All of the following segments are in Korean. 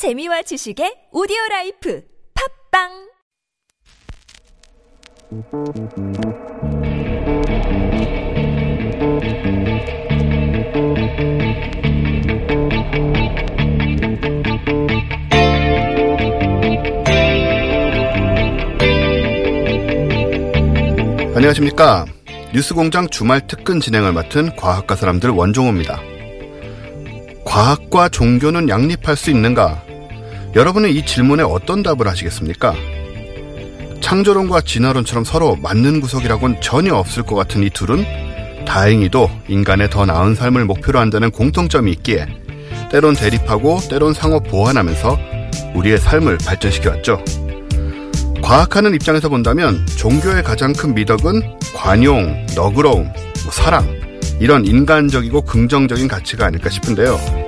재미와 지식의 오디오 라이프 팟빵 안녕하십니까. 뉴스공장 주말 특근 진행을 맡은 과학과 사람들 원종호입니다. 과학과 종교는 양립할 수 있는가? 여러분은 이 질문에 어떤 답을 하시겠습니까? 창조론과 진화론처럼 서로 맞는 구석이라고는 전혀 없을 것 같은 이 둘은 다행히도 인간의 더 나은 삶을 목표로 한다는 공통점이 있기에 때론 대립하고 때론 상호 보완하면서 우리의 삶을 발전시켜왔죠. 과학하는 입장에서 본다면 종교의 가장 큰 미덕은 관용, 너그러움, 뭐 사랑 이런 인간적이고 긍정적인 가치가 아닐까 싶은데요.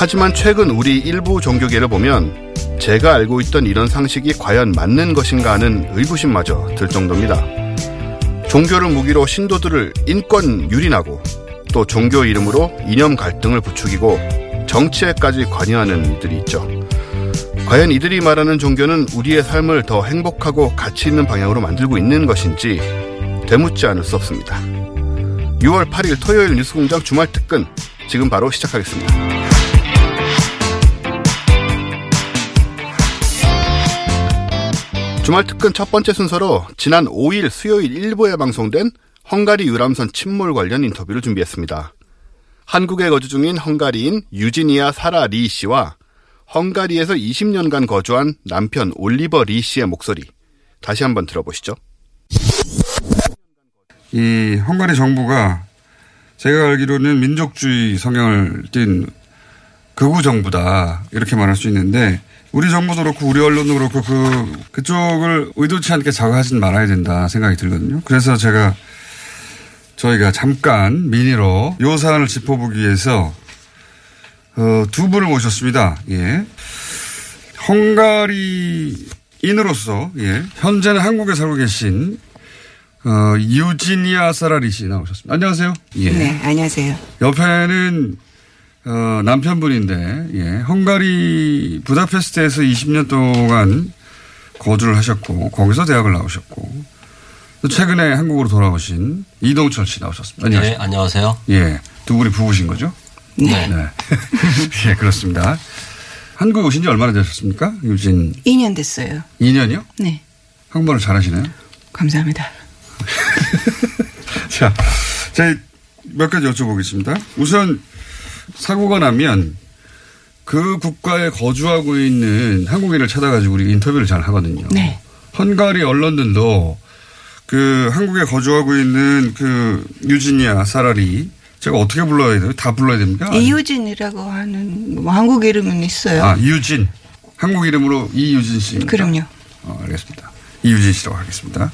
하지만 최근 우리 일부 종교계를 보면 제가 알고 있던 이런 상식이 과연 맞는 것인가 하는 의구심마저 들 정도입니다. 종교를 무기로 신도들을 인권 유린하고 또 종교 이름으로 이념 갈등을 부추기고 정치에까지 관여하는 이들이 있죠. 과연 이들이 말하는 종교는 우리의 삶을 더 행복하고 가치 있는 방향으로 만들고 있는 것인지 되묻지 않을 수 없습니다. 6월 8일 토요일 뉴스공장 주말 특근 지금 바로 시작하겠습니다. 주말 특근 첫 번째 순서로 지난 5일 수요일 일부에 방송된 헝가리 유람선 침몰 관련 인터뷰를 준비했습니다. 한국에 거주 중인 헝가리인 유지니아 사라 리 씨와 헝가리에서 20년간 거주한 남편 올리버 리 씨의 목소리 다시 한번 들어보시죠. 이 헝가리 정부가 제가 알기로는 민족주의 성향을 띤 극우 정부다 이렇게 말할 수 있는데 우리 정부도 그렇고 우리 언론도 그렇고 그 그쪽을 의도치 않게 자극하진 말아야 된다 생각이 들거든요. 그래서 제가 저희가 잠깐 미니로 요 사안을 짚어보기 위해서 어, 두 분을 모셨습니다. 예. 헝가리인으로서 예. 현재는 한국에 살고 계신 어, 유지니아 사라리 씨 나오셨습니다. 안녕하세요. 예. 네, 안녕하세요. 옆에는 어, 남편분인데 예. 헝가리 부다페스트에서 20년 동안 거주를 하셨고 거기서 대학을 나오셨고 또 최근에 한국으로 돌아오신 이동철 씨 나오셨습니다. 안녕하세요. 네, 안녕하세요. 예. 두 분이 부부신 거죠? 네. 네. 예, 그렇습니다. 한국에 오신 지 얼마나 되셨습니까? 유진. 2년 됐어요. 2년이요? 네. 한국말을 잘하시네요. 감사합니다. 자, 제가 몇 가지 여쭤보겠습니다. 우선 사고가 나면 그 국가에 거주하고 있는 한국인을 찾아가지고 우리 인터뷰를 잘 하거든요. 네. 헝가리 언론들도 그 한국에 거주하고 있는 그 유지니아 사라리 제가 어떻게 불러야 돼요? 다 불러야 됩니까? 이유진이라고 하는 뭐 한국 이름은 있어요. 아, 이유진. 한국 이름으로 이유진 씨. 그럼요. 어, 알겠습니다. 이유진 씨라고 하겠습니다.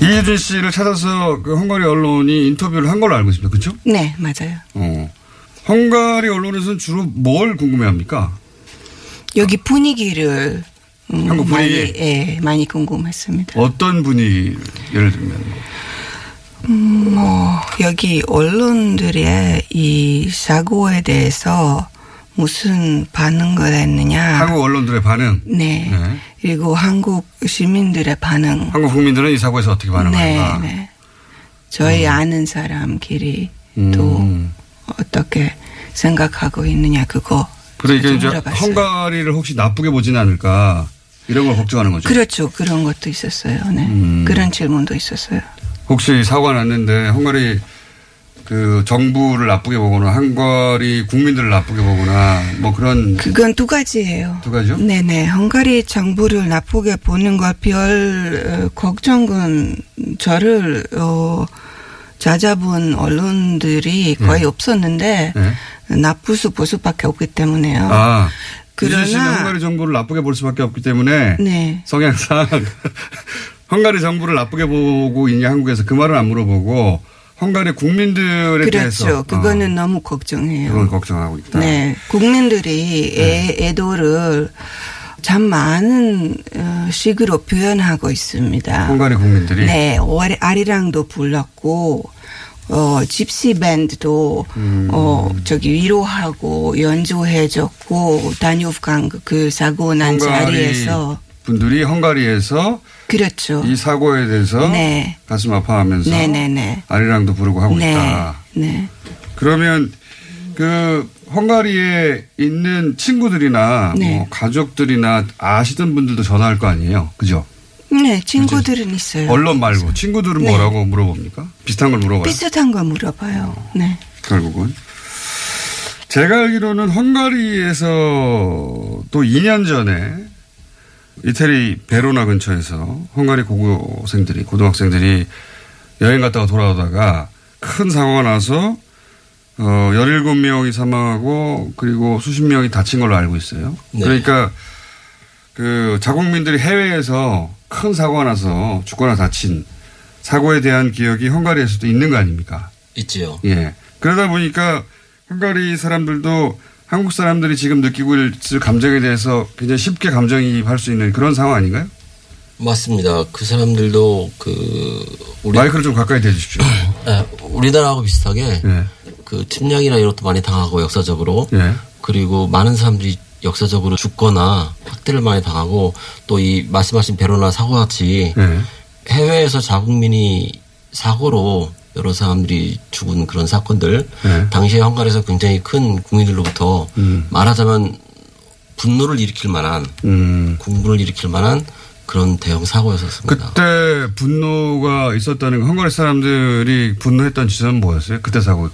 이유진 씨를 찾아서 그 헝가리 언론이 인터뷰를 한 걸로 알고 있습니다. 그렇죠? 네, 맞아요. 어. 헝가리 언론에서는 주로 뭘 궁금해 합니까? 여기 분위기를 음, 한국 분위기? 많이, 예, 많이 궁금했습니다. 어떤 분이 예를 들면 뭐 여기 언론들의 이 사고에 대해서 무슨 반응을 했느냐. 한국 언론들의 반응. 네. 네. 그리고 한국 시민들의 반응. 한국 국민들은 이 사고에서 어떻게 반응하는가? 네, 네. 저희 아는 사람끼리 또 음. 어떻게 생각하고 있느냐 그거. 그러니까 좀 이제 물어봤어요. 헝가리를 혹시 나쁘게 보지는 않을까 이런 걸 걱정하는 거죠. 그렇죠. 그런 것도 있었어요. 네. 음. 그런 질문도 있었어요. 혹시 사고가 났는데 헝가리 그 정부를 나쁘게 보거나 헝가리 국민들을 나쁘게 보거나 뭐 그런 그건 두 가지예요. 두 가지요? 네네. 헝가리 정부를 나쁘게 보는 걸별 어, 걱정은 저를 어, 찾아본 언론들이 네. 거의 없었는데 네. 나쁠 수볼 수밖에 없기 때문에요. 아 그러나- 헝가리 정부를 나쁘게 볼 수밖에 없기 때문에 네. 성향상 헝가리 정부를 나쁘게 보고 있냐 한국에서 그 말은 안 물어보고 헝가리 국민들에 대해서 그렇죠. 그거는 어, 너무 걱정해요. 그건 걱정하고 있다. 네, 국민들이 애, 애도를 참 많은 어, 식으로 표현하고 있습니다. 헝가리 국민들이 네, 아리- 아리랑도 불렀고 어, 집시 밴드도, 음. 어, 저기 위로하고 연주해줬고, 다뉴프강 그 사고 난 자리에서. 분들이 헝가리에서 그렇죠. 이 사고에 대해서 네. 가슴 아파하면서 네네네. 아리랑도 부르고 하고 네. 있다. 네. 그러면 그 헝가리에 있는 친구들이나 네. 뭐 가족들이나 아시던 분들도 전화할 거 아니에요. 그죠? 네, 친구들은 있어요. 언론 말고 친구들은 네. 뭐라고 물어봅니까? 비슷한 걸 물어봐요. 비슷한 거 물어봐요. 네. 결국은. 제가 알기로는 헝가리에서 또 2년 전에 이태리 베로나 근처에서 헝가리 고고생들이, 고등학생들이 여행 갔다가 돌아오다가 큰 사고가 나서 어, 17명이 사망하고 그리고 수십 명이 다친 걸로 알고 있어요. 네. 그러니까 그 자국민들이 해외에서 큰 사고가 나서 죽거나 다친 사고에 대한 기억이 헝가리에서도 있는 거 아닙니까? 있지요. 예. 그러다 보니까 헝가리 사람들도 한국 사람들이 지금 느끼고 있을 감정에 대해서 굉장히 쉽게 감정이입할 수 있는 그런 상황 아닌가요? 맞습니다. 그 사람들도 그 우리 마이크를 좀 가까이 대주십시오. 예, 우리나라하고 비슷하게 예. 그 침략이나 이런 것도 많이 당하고 역사적으로 예. 그리고 많은 사람들이 역사적으로 죽거나 학대를 많이 당하고 또 이 말씀하신 베로나 사고 같이 예. 해외에서 자국민이 사고로 여러 사람들이 죽은 그런 사건들 네. 당시에 헝가리에서 굉장히 큰 국민들로부터 음. 말하자면 분노를 일으킬 만한 음. 공분을 일으킬 만한 그런 대형 사고였었습니다. 그때 분노가 있었다는 거 헝가리 사람들이 분노했던 지점은 뭐였어요? 그때 사고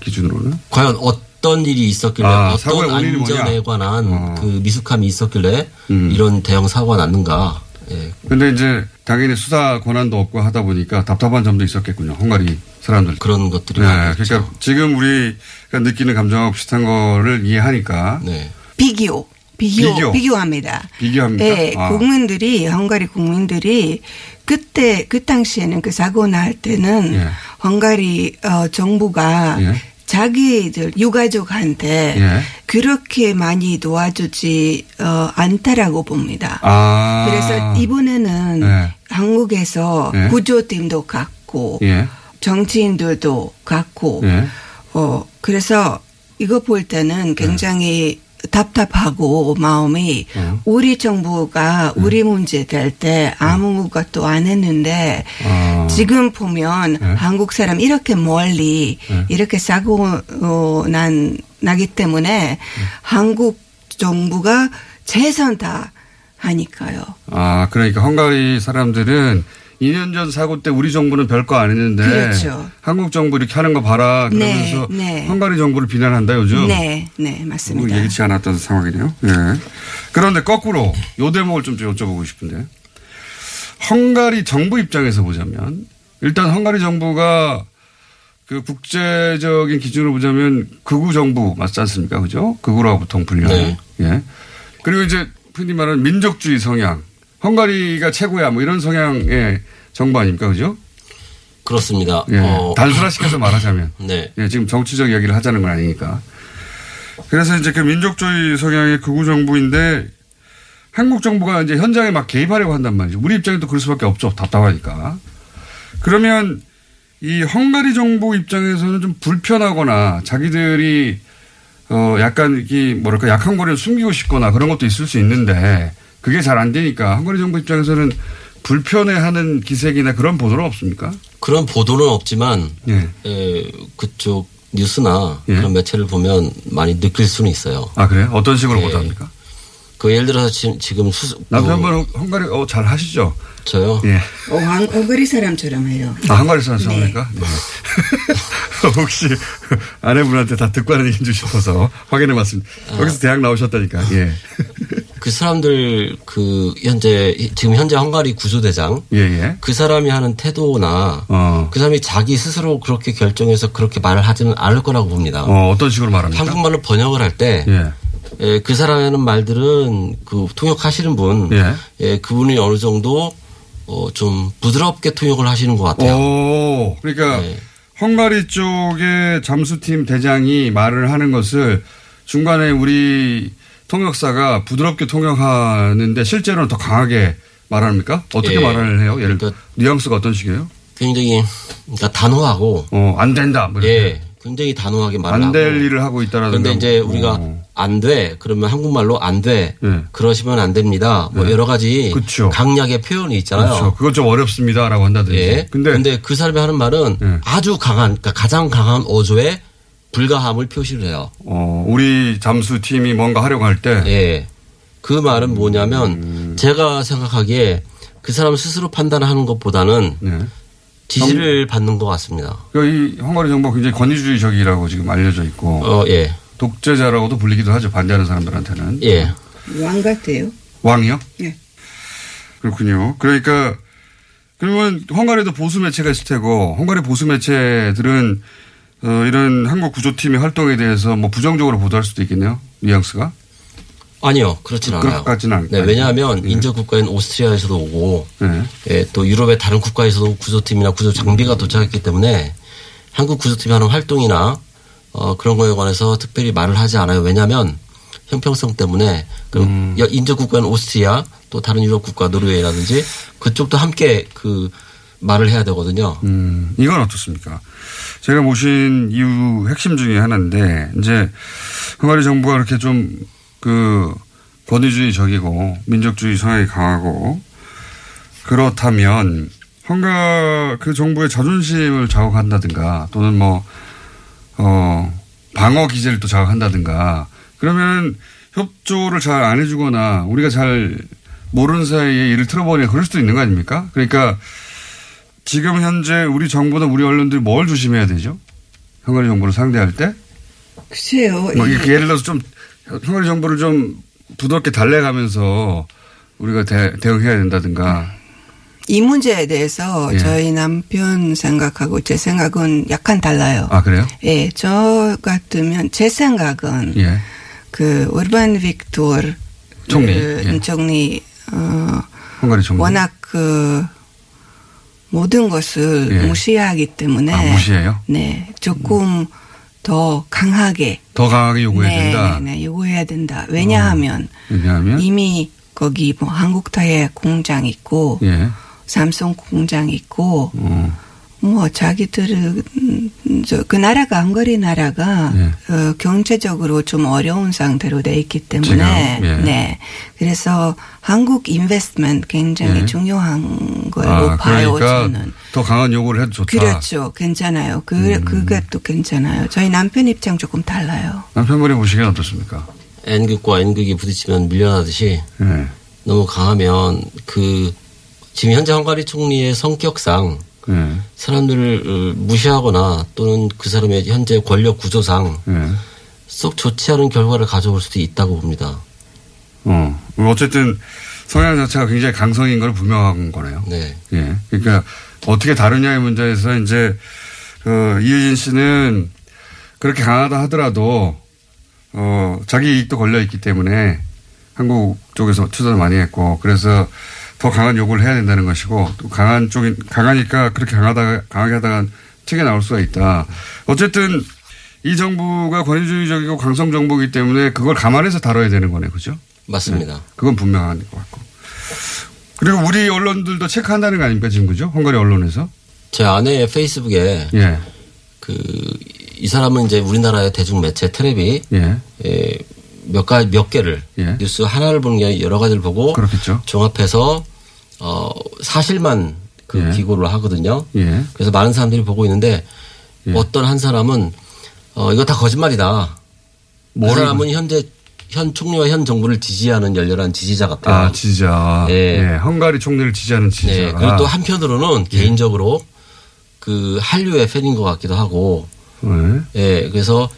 기준으로는? 과연 어떤 일이 있었길래 아, 어떤 뭐냐? 안전에 관한 어. 그 미숙함이 있었길래 음. 이런 대형 사고가 났는가? 예. 근데 이제 당연히 수사 권한도 없고 하다 보니까 답답한 점도 있었겠군요. 헝가리 사람들. 그런 것들이 네. 그러니까 지금 우리가 느끼는 감정하고 비슷한 거를 이해하니까 네. 비교. 비교, 비교. 합니다 비교합니까? 네, 아. 국민들이 헝가리 국민들이 그때 그 당시에는 그 사고 날 때는 예. 헝가리 어, 정부가 예. 자기들 유가족한테 예. 그렇게 많이 도와주지 어, 않다라고 봅니다. 아. 그래서 이번에는 예. 한국에서 예. 구조팀도 갖고 예. 정치인들도 갖고 예. 어 그래서 이거 볼 때는 굉장히 답답하고 마음이 어. 우리 정부가 우리 문제 될 때 아무것도 안 했는데 아. 지금 보면 네. 한국 사람 이렇게 멀리 네. 이렇게 사고 어, 난 나기 때문에 한국 정부가 최선 다 하니까요. 아, 그러니까 헝가리 사람들은 2년 전 사고 때 우리 정부는 별거 안 했는데 그렇죠. 한국 정부 이렇게 하는 거 봐라 그러면서 네, 네. 헝가리 정부를 비난한다 요즘. 네, 네뭐 맞습니다. 예기치 않았던 상황이네요. 예. 그런데 거꾸로 요 대목을 좀 여쭤보고 싶은데 헝가리 정부 입장에서 보자면 일단 헝가리 정부가 그 국제적인 기준으로 보자면 극우 정부 맞지 않습니까? 그죠? 극우라고 보통 불려요. 네. 예. 그리고 이제 흔히 말하는 민족주의 성향. 헝가리가 최고야 뭐 이런 성향의 정부 아닙니까? 그죠? 그렇습니다. 예. 어, 단순화시켜서 말하자면. 네. 예, 지금 정치적 이야기를 하자는 건 아니니까. 그래서 이제 그 민족주의 성향의 극우 정부인데 한국 정부가 이제 현장에 막 개입하려고 한단 말이죠. 우리 입장에도 그럴 수밖에 없죠. 답답하니까. 그러면 이 헝가리 정부 입장에서는 좀 불편하거나 자기들이 어 약간 이 뭐랄까 약한 거를 숨기고 싶거나 그런 것도 있을 수 있는데 그게 잘 안 되니까 헝가리 정부 입장에서는 불편해하는 기색이나 그런 보도는 없습니까? 그런 보도는 없지만 예. 에, 그쪽 뉴스나 예. 그런 매체를 보면 많이 느낄 수는 있어요. 아 그래요? 어떤 식으로 예. 보도합니까? 그 예를 들어서 지금, 지금 수수 남편분 헝가리 어, 잘 하시죠? 그, 저요. 예. 어, 한- 헝가리 사람처럼 해요. 아, 헝가리 사람 사니까 네. 혹시 아내분한테 다 듣고 하는 얘기인 줄 싶어서 확인해 봤습니다. 여기서 대학 나오셨다니까. 예. 그 사람들 그 현재 지금 현재 헝가리 구조대장 예, 예. 그 사람이 하는 태도나 어. 그 사람이 자기 스스로 그렇게 결정해서 그렇게 말을 하지는 않을 거라고 봅니다. 어, 어떤 식으로 말합니까? 한국말로 번역을 할때 예. 그 사람이 하는 말들은 그 통역하시는 분, 예. 예, 그분이 어느 정도 어, 좀 부드럽게 통역을 하시는 것 같아요. 오, 그러니까 네. 헝가리 쪽의 잠수팀 대장이 말을 하는 것을 중간에 우리 통역사가 부드럽게 통역하는데 실제로는 더 강하게 말합니까? 어떻게 예. 말을 해요? 예를 들어 그러니까 뉘앙스가 어떤 식이에요? 굉장히 그러니까 단호하고 어, 안 된다. 뭐. 예, 굉장히 단호하게 말을 안 될. 일을 하고 있다라든가. 그런데 이제 우리가 어. 안 돼. 그러면 한국말로 안 돼. 예. 그러시면 안 됩니다. 뭐 여러 가지 그쵸. 강약의 표현이 있잖아요. 그렇죠. 그건 좀 어렵습니다라고 한다든지. 예. 근데, 근데, 그 사람이 하는 말은 예. 아주 강한, 그러니까 가장 강한 어조의 불가함을 표시를 해요. 어, 우리 잠수 팀이 뭔가 하려고 할 때. 예. 그 말은 뭐냐면 음. 제가 생각하기에 그 사람 스스로 판단하는 것보다는 네. 지지를 받는 것 같습니다. 그러니까 이 헝가리 정부가 굉장히 권위주의적이라고 지금 알려져 있고 어, 예. 독재자라고도 불리기도 하죠. 반대하는 사람들한테는. 예. 왕 같아요. 왕이요? 예. 그렇군요. 그러니까 그러면 헝가리도 보수 매체가 있을 테고 헝가리 보수 매체들은 어, 이런 한국 구조팀의 활동에 대해서 뭐 부정적으로 보도할 수도 있겠네요. 뉘앙스가. 아니요. 그렇진 않아요. 그렇지는 않- 네, 왜냐하면 예. 인접 국가인 오스트리아에서도 오고 네. 예, 또 유럽의 다른 국가에서도 구조팀이나 구조 장비가 도착했기 때문에 한국 구조팀이 하는 활동이나 어, 그런 거에 관해서 특별히 말을 하지 않아요. 왜냐하면 형평성 때문에 그 음. 여- 인접 국가인 오스트리아 또 다른 유럽 국가 노르웨이라든지 그쪽도 함께 그 말을 해야 되거든요. 음, 이건 어떻습니까? 제가 모신 이유 핵심 중에 하나인데, 이제, 헝가리 정부가 이렇게 좀, 그, 권위주의적이고, 민족주의 성향이 강하고, 그렇다면, 헝가, 그 정부의 자존심을 자극한다든가, 또는 뭐, 어, 방어 기제를 또 자극한다든가, 그러면 협조를 잘 안 해주거나, 우리가 잘 모르는 사이에 일을 틀어버리거나 그럴 수도 있는 거 아닙니까? 그러니까, 지금 현재 우리 정부나 우리 언론들이 뭘 조심해야 되죠? 헝가리 정부를 상대할 때? 글쎄요. 뭐 이- 이렇게 예를 들어서 좀 헝가리 정부를 좀 부드럽게 달래가면서 우리가 대, 대응해야 된다든가. 이 문제에 대해서 예. 저희 남편 생각하고 제 생각은 약간 달라요. 아, 그래요? 예, 저 같으면 제 생각은 예. 그 우르반 빅토르 총리, 그 예. 총리 어 정부. 워낙 그 모든 것을 예. 무시하기 때문에 아, 무시해요? 네, 조금 더 강하게 더 강하게 요구해야 네, 된다. 네, 네, 요구해야 된다. 왜냐하면 왜냐하면 이미 거기 뭐 한국타이어 공장 있고 예. 삼성 공장 있고 어. 뭐 자기들은 음, 저그 나라가 헝가리 나라가 예. 어, 경제적으로 좀 어려운 상태로 돼 있기 때문에 지금, 예. 네 그래서 한국 인베스트먼트 굉장히 예. 중요한 걸로 아, 봐요 그러니까 저는 더 강한 요구를 해도 좋다. 그렇죠 괜찮아요 그 음. 그것도 괜찮아요 저희 남편 입장 조금 달라요 남편분이 보시기엔 어떻습니까? N극과 N극이 부딪히면 밀려나듯이 예. 너무 강하면 그 지금 현재 헝가리 총리의 성격상 예. 사람들을 어, 무시하거나 또는 그 사람의 현재 권력 구조상 예. 썩 좋지 않은 결과를 가져올 수도 있다고 봅니다. 어. 어쨌든 성향 자체가 굉장히 강성인 걸 분명한 거네요. 네. 예. 그러니까 어떻게 다루냐의 문제에서 이제 그 이유진 씨는 그렇게 강하다 하더라도 어 자기 이익도 걸려 있기 때문에 한국 쪽에서 투자를 많이 했고 그래서 더 강한 요구를 해야 된다는 것이고 또 강한 쪽이 강하니까 그렇게 강하다 강하게 하다가 튀겨 나올 수가 있다. 어쨌든 이 정부가 권위주의적이고 강성 정부이기 때문에 그걸 감안해서 다뤄야 되는 거네, 그죠? 맞습니다. 그건 분명한 것 같고. 그리고 우리 언론들도 체크한다는 거 아닙니까, 지금 그죠? 헝가리 언론에서. 제 아내의 페이스북에 예, 그이 사람은 이제 우리나라의 대중 매체 텔레비 예, 에, 몇 가지 몇 개를 예. 뉴스 하나를 보는 게 아니라 여러 가지를 보고 그렇겠죠. 종합해서 어 사실만 그 예. 기고를 하거든요. 예, 그래서 많은 사람들이 보고 있는데 예. 어떤 한 사람은 어 이거 다 거짓말이다. 그 사람은 현재 현 총리와 현 정부를 지지하는 열렬한 지지자 같아요. 아, 지지자. 예. 예, 헝가리 총리를 지지하는 네. 지지자가. 그리고 또 한편으로는 개인적으로 그 한류의 팬인 것 같기도 하고 예. 예, 그래서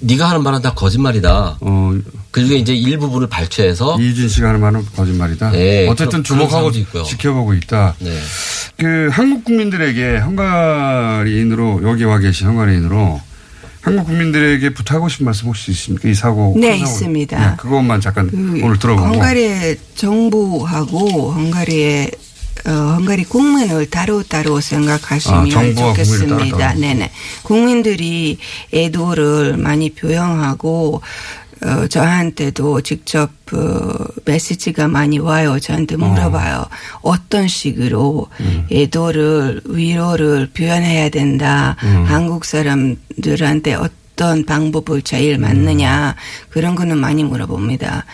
네가 하는 말은 다 거짓말이다. 어, 그리고 이제 일부분을 발췌해서 이준 씨가 하는 말은 거짓말이다. 네, 어쨌든 주목하고. 지켜보고 있다. 네. 그 한국 국민들에게 헝가리인으로 여기 와 계신 헝가리인으로 한국 국민들에게 부탁하고 싶은 말씀 혹시 있습니까? 이 사고. 네. 있습니다. 네, 그것만 잠깐 그 오늘 들어보고. 헝가리 정부하고 헝가리의 어, 헝가리 국민을 따로따로 생각하시면 아, 좋겠습니다. 따로따로. 네네. 국민들이 애도를 많이 표현하고 어, 저한테도 직접 어, 메시지가 많이 와요. 저한테 물어봐요. 어. 떤 식으로 음. 애도를 위로를 표현해야 된다. 음. 한국 사람들한테 어떤 방법을 제일 맞느냐 그런 거는 많이 물어봅니다.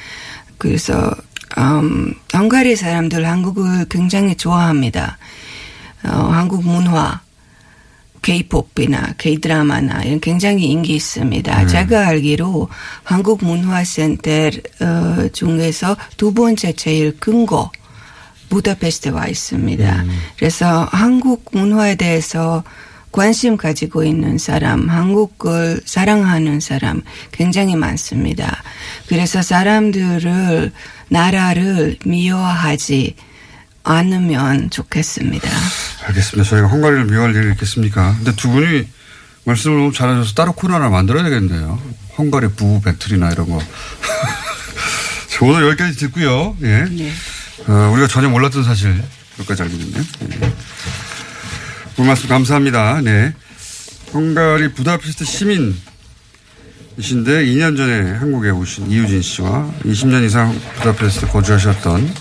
그래서 음, 헝가리 사람들 한국을 굉장히 좋아합니다. 어, 한국 문화, K-팝이나 K-드라마나 이런 굉장히 인기 있습니다. 제가 알기로 한국 문화센터 어, 중에서 두 번째 제일 큰 거 부다페스트에 와 있습니다. 그래서 한국 문화에 대해서 관심 가지고 있는 사람, 한국을 사랑하는 사람 굉장히 많습니다. 그래서 사람들을 나라를 미워하지 않으면 좋겠습니다. 알겠습니다. 저희가 헝가리를 미워할 일이 있겠습니까? 근데 두 분이 말씀을 너무 잘하셔서 따로 코너 하나 만들어야 되겠는데요. 헝가리 부부 배틀이나 이런 거. 자, 오늘 여기까지 듣고요. 예. 네. 어, 우리가 전혀 몰랐던 사실 여기까지 알게 됐네요. 예. 오늘 말씀 감사합니다. 네. 헝가리 부다페스트 시민이신데 2년 전에 한국에 오신 이유진 씨와 20년 이상 부다페스트 거주하셨던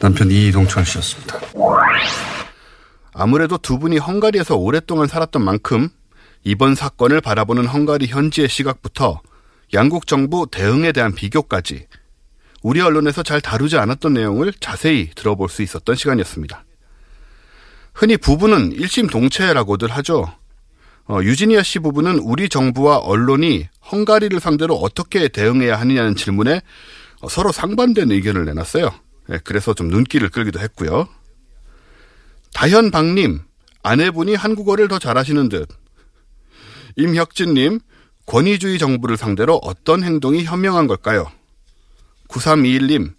남편 이동철 씨였습니다. 아무래도 두 분이 헝가리에서 오랫동안 살았던 만큼 이번 사건을 바라보는 헝가리 현지의 시각부터 양국 정부 대응에 대한 비교까지 우리 언론에서 잘 다루지 않았던 내용을 자세히 들어볼 수 있었던 시간이었습니다. 흔히 부부는 일심 동체라고들 하죠. 어, 유지니아 씨 부부는 우리 정부와 언론이 헝가리를 상대로 어떻게 대응해야 하느냐는 질문에 어, 서로 상반된 의견을 내놨어요. 예, 그래서 좀 눈길을 끌기도 했고요. 다현박님, 아내분이 한국어를 더 잘하시는 듯. 임혁진님, 권위주의 정부를 상대로 어떤 행동이 현명한 걸까요? 9321님,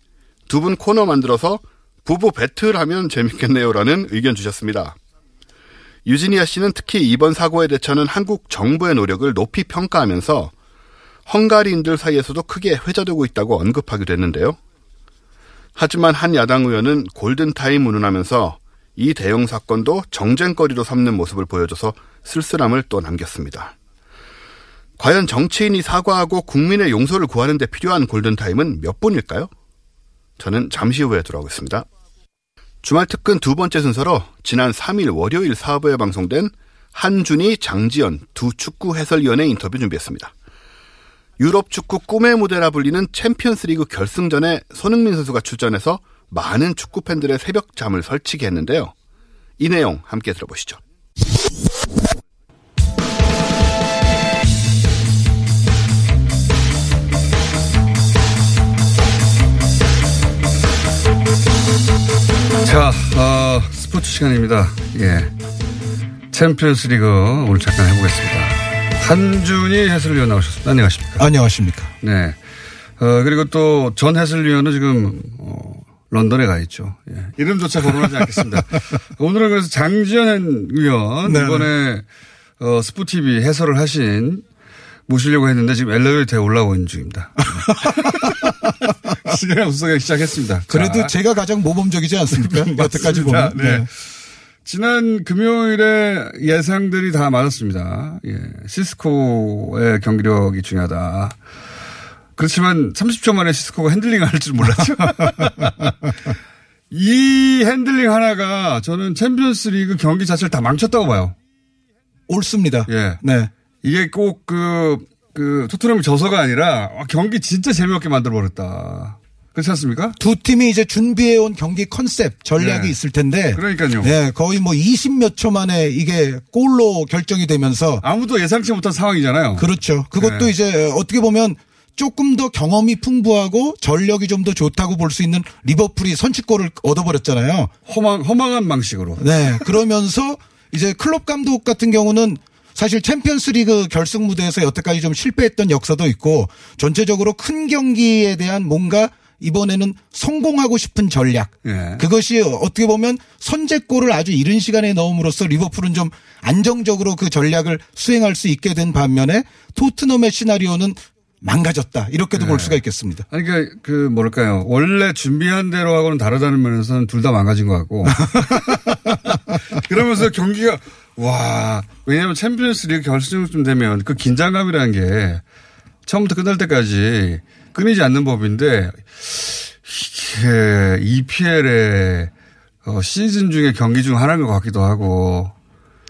두 분 코너 만들어서 부부 배틀하면 재밌겠네요라는 의견 주셨습니다. 유지니아 씨는 특히 이번 사고에 대처하는 한국 정부의 노력을 높이 평가하면서 헝가리인들 사이에서도 크게 회자되고 있다고 언급하기도 했는데요. 하지만 한 야당 의원은 골든타임 운운하면서 이 대형 사건도 정쟁거리로 삼는 모습을 보여줘서 쓸쓸함을 또 남겼습니다. 과연 정치인이 사과하고 국민의 용서를 구하는 데 필요한 골든타임은 몇 분일까요? 저는 잠시 후에 돌아오겠습니다. 주말 특근 두 번째 순서로 지난 3일 월요일 사부에 방송된 한준희, 장지연 두 축구 해설위원의 인터뷰 준비했습니다. 유럽 축구 꿈의 무대라 불리는 챔피언스리그 결승전에 손흥민 선수가 출전해서 많은 축구 팬들의 새벽 잠을 설치게 했는데요. 이 내용 함께 들어보시죠. 자, 어, 스포츠 시간입니다. 예. 챔피언스 리그 오늘 잠깐 해보겠습니다. 한준희 해설위원 나오셨습니다. 안녕하십니까. 안녕하십니까. 네. 어, 그리고 또 전 해설위원은 지금, 어, 런던에 가 있죠. 예. 이름조차 거론하지 않겠습니다. 오늘은 그래서 장지현 위원, 네네. 이번에, 어, 스포티비 해설을 하신 모시려고 했는데 지금 엘리베이터에 올라오고 있는 중입니다. 시간이 없어서 시작했습니다. 그래도 자. 제가 가장 모범적이지 않습니까? 여태까지. 보면. 네. 네. 지난 금요일에 예상들이 다 맞았습니다. 예. 시소코의 경기력이 중요하다. 그렇지만 30초 만에 시소코가 핸들링을 할줄 몰랐죠. 이 핸들링 하나가 저는 챔피언스 리그 경기 자체를 다 망쳤다고 봐요. 옳습니다. 예. 네. 이게 꼭 그, 그, 토트넘이 져서가 아니라 아, 경기 진짜 재미없게 만들어버렸다. 그렇지 않습니까? 두 팀이 이제 준비해온 경기 컨셉, 전략이 네. 있을 텐데. 그러니까요. 네. 거의 뭐 20몇 초 만에 이게 골로 결정이 되면서. 아무도 예상치 못한 상황이잖아요. 그렇죠. 그것도 네. 이제 어떻게 보면 조금 더 경험이 풍부하고 전력이 좀 더 좋다고 볼 수 있는 리버풀이 선취골을 얻어버렸잖아요. 허망, 허망한 방식으로. 네. 그러면서 이제 클롭 감독 같은 경우는 사실 챔피언스 리그 결승 무대에서 여태까지 좀 실패했던 역사도 있고 전체적으로 큰 경기에 대한 뭔가 이번에는 성공하고 싶은 전략. 예. 그것이 어떻게 보면 선제골을 아주 이른 시간에 넣음으로써 리버풀은 좀 안정적으로 그 전략을 수행할 수 있게 된 반면에 토트넘의 시나리오는 망가졌다. 이렇게도 볼 수가 있겠습니다. 아니, 그, 그, 뭐랄까요. 원래 준비한 대로 하고는 다르다는 면에서는 둘 다 망가진 것 같고. 그러면서 경기가, 와, 왜냐면 챔피언스 리그 결승쯤 되면 그 긴장감이라는 게 처음부터 끝날 때까지 끊이지 않는 법인데 이게 EPL의 어, 시즌 중에 경기 중 하나인 것 같기도 하고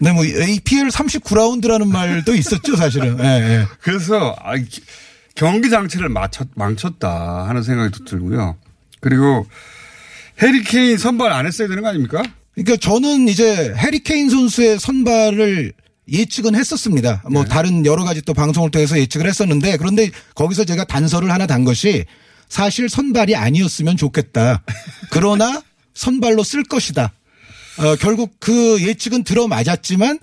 네, 뭐 EPL 39라운드라는 말도 있었죠, 사실은. 예, 예. 그래서 아, 이 경기 자체를 망쳤, 망쳤다 하는 생각이 또 들고요. 그리고 해리 케인 선발 안 했어야 되는 거 아닙니까? 그러니까 저는 이제 해리 케인 선수의 선발을 예측은 했었습니다. 뭐 네. 다른 여러 가지 또 방송을 통해서 예측을 했었는데 그런데 거기서 제가 단서를 하나 단 것이 사실 선발이 아니었으면 좋겠다. 그러나 선발로 쓸 것이다. 어, 결국 그 예측은 들어맞았지만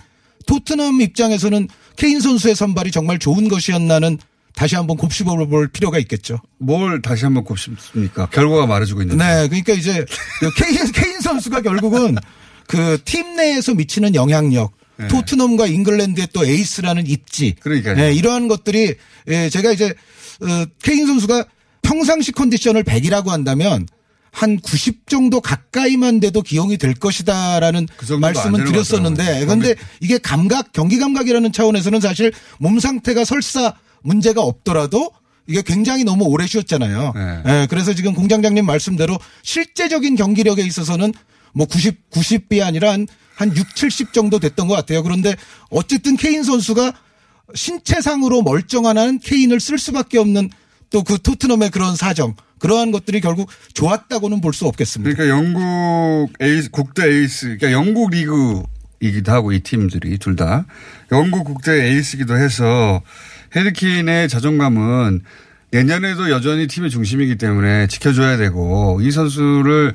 토트넘 입장에서는 케인 선수의 선발이 정말 좋은 것이었나는 다시 한번 곱씹어 볼 필요가 있겠죠. 뭘 다시 한번 곱씹습니까? 결과가 말해주고 있는데. 네, 그러니까 이제 그 케인, 케인 선수가 결국은 그 팀 내에서 미치는 영향력, 네. 토트넘과 잉글랜드의 또 에이스라는 입지, 그러니까요. 네, 이러한 것들이 예, 제가 이제 어, 케인 선수가 평상시 컨디션을 100이라고 한다면 한 90 정도 가까이만 돼도 기용이 될 것이다라는 그 말씀은 드렸었는데. 그런데 이게 감각 경기 감각이라는 차원에서는 사실 몸 상태가 설사 문제가 없더라도 이게 굉장히 너무 오래 쉬었잖아요. 네. 예, 그래서 지금 공장장님 말씀대로 실제적인 경기력에 있어서는 뭐 90, 90비 아니라 한, 한 6, 70 정도 됐던 것 같아요. 그런데 어쨌든 케인 선수가 신체상으로 멀쩡한 한 케인을 쓸 수밖에 없는 또 그 토트넘의 그런 사정 그러한 것들이 결국 좋았다고는 볼 수 없겠습니다. 그러니까 영국 에이스, 국대 에이스, 그러니까 영국 리그이기도 하고 이 팀들이 둘 다 영국 국대 에이스이기도 해서 헤리케인의 자존감은 내년에도 여전히 팀의 중심이기 때문에 지켜줘야 되고 이 선수를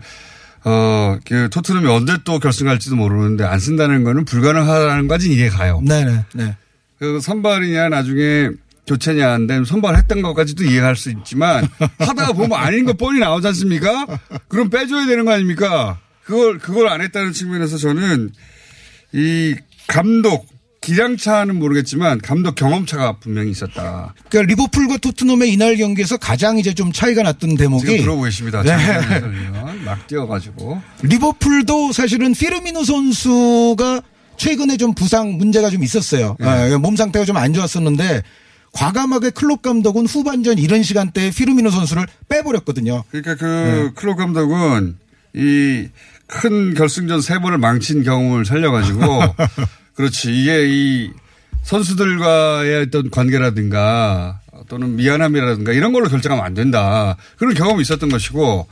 어, 그 토트넘이 언제 또 결승할지도 모르는데 안 쓴다는 거는 불가능하다는 까지는 이해가 가요. 네네. 네. 그 선발이냐 나중에 교체냐 안 되면 선발했던 것까지도 이해할 수 있지만 하다가 보면 아닌 거 뻔히 나오지 않습니까? 그럼 빼줘야 되는 거 아닙니까? 그걸 그걸 안 했다는 측면에서 저는 이 감독 기량차는 모르겠지만 감독 경험차가 분명히 있었다. 그러니까 리버풀과 토트넘의 이날 경기에서 가장 이제 좀 차이가 났던 대목이 들어보고 계십니다. 네. 막 뛰어가지고 리버풀도 사실은 피르미노 선수가 최근에 좀 부상 문제가 좀 있었어요. 네. 아, 몸 상태가 좀 안 좋았었는데 과감하게 클롭 감독은 후반전 이런 시간대에 피르미노 선수를 빼버렸거든요. 그러니까 그 클롭 감독은 이 큰 결승전 세 번을 망친 경험을 살려가지고 그렇지. 이게 이 선수들과의 어떤 관계라든가 또는 미안함이라든가 이런 걸로 결정하면 안 된다. 그런 경험이 있었던 것이고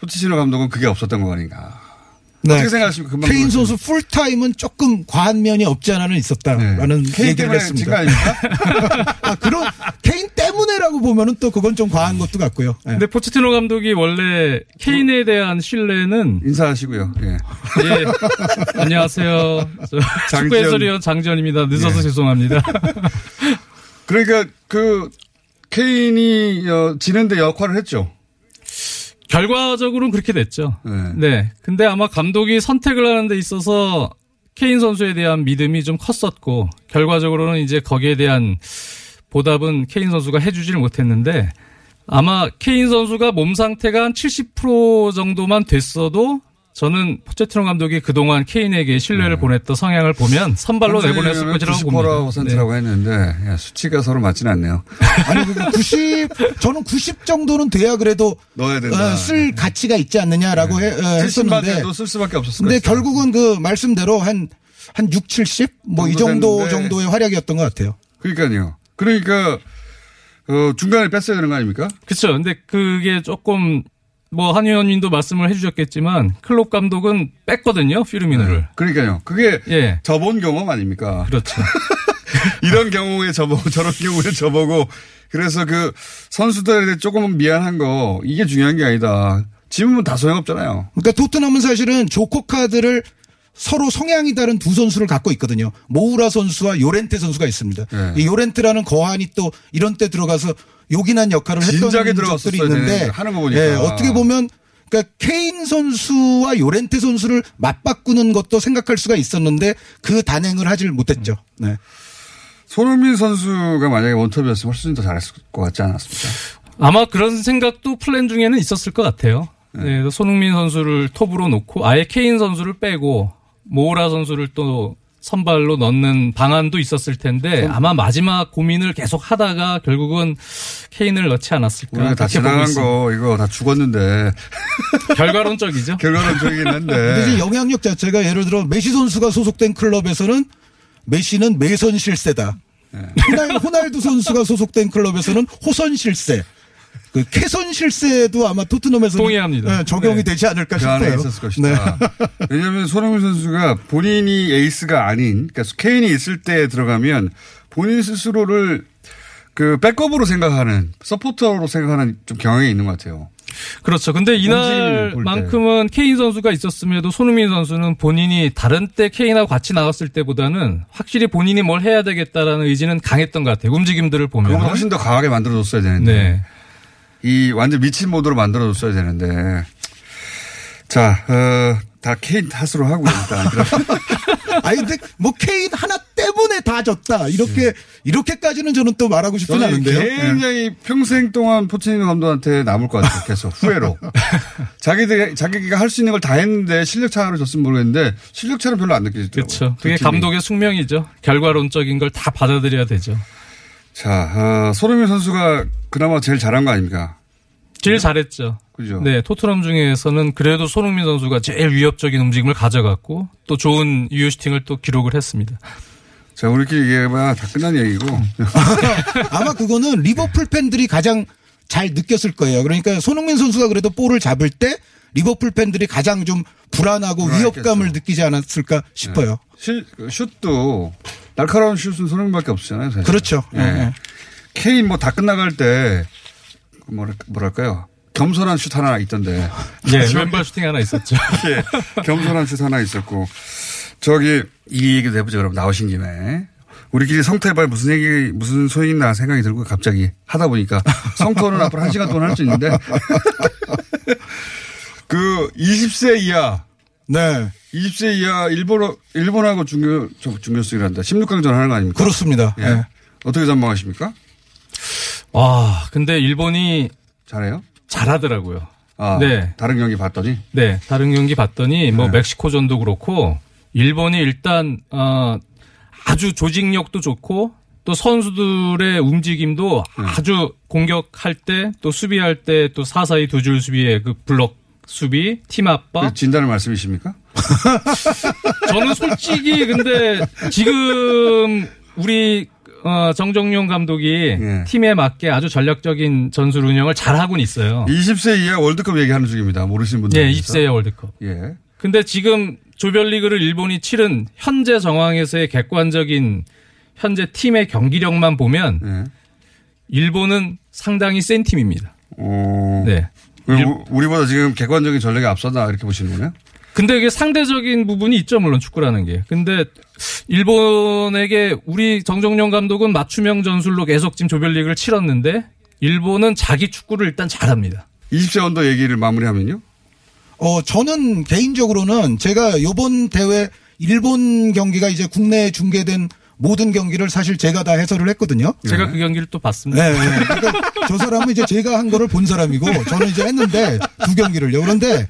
포티시노 감독은 그게 없었던 거 아닌가 어떻게 생각하십니까? 네. 케인. 선수 풀타임은 조금 과한 면이 없지 않아는 있었다라는 네. 케인 얘기를 했습니다. 아, 그런 케인 때문에라고 보면은 또 그건 좀 과한 것도 같고요. 예. 근데 포체티노 감독이 원래 케인에 대한 신뢰는 인사하시고요. 예. 예 안녕하세요 저 장지현. 축구 해설위원 장지현입니다 늦어서 예. 죄송합니다 그러니까 그 케인이 어, 지는데 역할을 했죠. 결과적으로는 그렇게 됐죠 네. 네 근데 아마 감독이 선택을 하는 데 있어서 케인 선수에 대한 믿음이 좀 컸었고 결과적으로는 이제 거기에 대한 보답은 케인 선수가 해주지를 못했는데 아마 케인 선수가 몸 상태가 한 70% 정도만 됐어도 저는 포체티노 감독이 그동안 케인에게 신뢰를 보냈던 성향을 보면 선발로 내보냈을 것이라고 봅니다. 90%라고 했는데 야, 수치가 서로 맞지는 않네요. 아니 그 90, 저는 90 정도는 돼야 그래도 넣어야 된다. 어, 쓸 가치가 있지 않느냐라고 해- 어, 70만 했었는데 쓸 수밖에 없었을 근데. 결국은 그 말씀대로 한, 한 6, 70? 뭐이 정도 정도 됐는데. 정도의 활약이었던 것 같아요. 그러니까요. 그러니까 어, 중간에 뺐어야 되는 거 아닙니까? 그렇죠. 근데 그게 조금 뭐 한 의원님도 말씀을 해주셨겠지만 클롭 감독은 뺐거든요 피르미노를. 그러니까요. 그게 예. 저본 경험 아닙니까? 그렇죠. 이런 경우에 저보고 저런 경우에 저보고 그래서 그 선수들에 조금은 미안한 거 이게 중요한 게 아니다. 지금은 다 소용없잖아요. 그러니까 토트넘은 사실은 조커 카드를 서로 성향이 다른 두 선수를 갖고 있거든요. 모우라 선수와 요렌테 선수가 있습니다. 네. 이 요렌테라는 거한이 또 이런 때 들어가서 요긴한 역할을 했던 적들이 있는데 되는데 하는 거 보니까. 예, 어떻게 보면 그러니까 케인 선수와 요렌테 선수를 맞바꾸는 것도 생각할 수가 있었는데 그 단행을 하질 못했죠. 네. 손흥민 선수가 만약에 원톱이었으면 훨씬 더 잘했을 것 같지 않았습니까? 아마 그런 생각도 플랜 중에는 있었을 것 같아요. 네, 손흥민 선수를 톱으로 놓고 아예 케인 선수를 빼고 모우라 선수를 또 선발로 넣는 방안도 있었을 텐데 아마 마지막 고민을 계속 하다가 결국은 케인을 넣지 않았을까. 우리가 다 지나간. 거 이거 다 죽었는데 결과론적이죠. 결과론적이긴 근데 한데 이제 영향력 자체가 예를 들어 메시 선수가 소속된 클럽에서는 메시는 메선 실세다. 네. 호날, 호날두 선수가 소속된 클럽에서는 호선 실세. 그 캐선 실세도 아마 토트넘에서 동의합니다. 적용이 네. 되지 않을까 그 싶어요. 안에 있었을 것이다. 네. 왜냐하면 손흥민 선수가 본인이 에이스가 아닌, 그러니까 케인이 있을 때 들어가면 본인 스스로를 그 백업으로 생각하는 서포터로 생각하는 좀 경향이 있는 것 같아요. 그렇죠. 근데 이날만큼은 케인 선수가 있었음에도 손흥민 선수는 본인이 다른 때 케인하고 같이 나갔을 때보다는 확실히 본인이 뭘 해야 되겠다라는 의지는 강했던 것 같아요. 움직임들을 보면. 훨씬 더 강하게 만들어줬어야 되는데 네. 이 완전 미친 모드로 만들어줬어야 되는데 자, 어, 다 케인 탓으로 하고 일단 아니 근데 뭐 케인 하나 때문에 다 졌다 이렇게 이렇게까지는 저는 또 말하고 싶진 않은데요. 네. 굉장히 평생 동안 포치니노 감독한테 남을 것 같아요. 계속 후회로. 자기들 자기가 할 수 있는 걸 다 했는데 실력 차로 졌으면 모르겠는데 실력 차는 별로 안 느껴지더라고요. 그렇죠. 그게 두 팀이. 감독의 숙명이죠. 결과론적인 걸 다 받아들여야 되죠. 자, 어, 손흥민 선수가 그나마 제일 잘한 거 아닙니까? 제일 잘했죠. 그죠? 네, 토트넘 중에서는 그래도 손흥민 선수가 제일 위협적인 움직임을 가져갔고 또 좋은 유효 슈팅을 또 기록을 했습니다. 자, 우리끼리 얘기해봐 다 끝난 얘기고. 아마 그거는 리버풀 팬들이 가장 잘 느꼈을 거예요. 그러니까 손흥민 선수가 그래도 볼을 잡을 때 리버풀 팬들이 가장 좀 불안하고 불안했겠죠. 위협감을 느끼지 않았을까 싶어요. 실, 그 슛도 날카로운 슛은 손흥민밖에 없잖아요. 사실. 그렇죠. 예. 예. 케인 뭐 다 끝나갈 때 뭐랄, 뭐랄까요. 겸손한 슛 하나 있던데. 예, 왼발 슈팅 하나 있었죠. 예, 겸손한 슛 하나 있었고. 저기, 이 얘기도 해보죠. 그럼 나오신 김에. 우리끼리 성토해봐야 무슨 얘기, 무슨 소용이 있나 생각이 들고 갑자기 하다 보니까 성토는 앞으로 한 시간 동안 할 수 있는데. 그 20세 이하, 네. 20세 이하 일본, 일본하고 중교, 저 중교수이란다. 16강전 하는 거 아닙니까? 그렇습니다. 예. 예. 어떻게 전망하십니까? 와, 근데 일본이 잘해요? 잘하더라고요. 아, 네. 다른 경기 봤더니. 네, 다른 경기 봤더니 뭐 네. 멕시코전도 그렇고 일본이 일단 어 아주 조직력도 좋고 또 선수들의 움직임도 네. 아주 공격할 때 또 수비할 때 또 사사이 두 줄 수비의 그 블럭 수비, 팀 압박. 그 진단의 말씀이십니까? 저는 솔직히 근데 지금 우리 어, 정정용 감독이 예. 팀에 맞게 아주 전략적인 전술 운영을 잘 하고는 있어요. 20세 이하 월드컵 얘기하는 중입니다. 모르시는 분들. 예, 20세 월드컵. 예. 근데 지금 조별리그를 일본이 치른 현재 정황에서의 객관적인 현재 팀의 경기력만 보면 예. 일본은 상당히 센 팀입니다. 어. 네. 우리보다 지금 객관적인 전력이 앞서다 이렇게 보시는 거네요? 근데 이게 상대적인 부분이 있죠, 물론 축구라는 게. 근데 일본에게 우리 정정용 감독은 맞춤형 전술로 계속 지금 조별리그를 치렀는데 일본은 자기 축구를 일단 잘합니다. 20세 언더 얘기를 마무리하면요? 어, 저는 개인적으로는 제가 요번 대회 일본 경기가 이제 국내에 중계된 모든 경기를 사실 제가 다 해설을 했거든요. 제가 그 경기를 또 봤습니다. 네. 네. 그러니까 저 사람은 이제 제가 한 거를 본 사람이고 저는 이제 했는데 두 경기를요. 그런데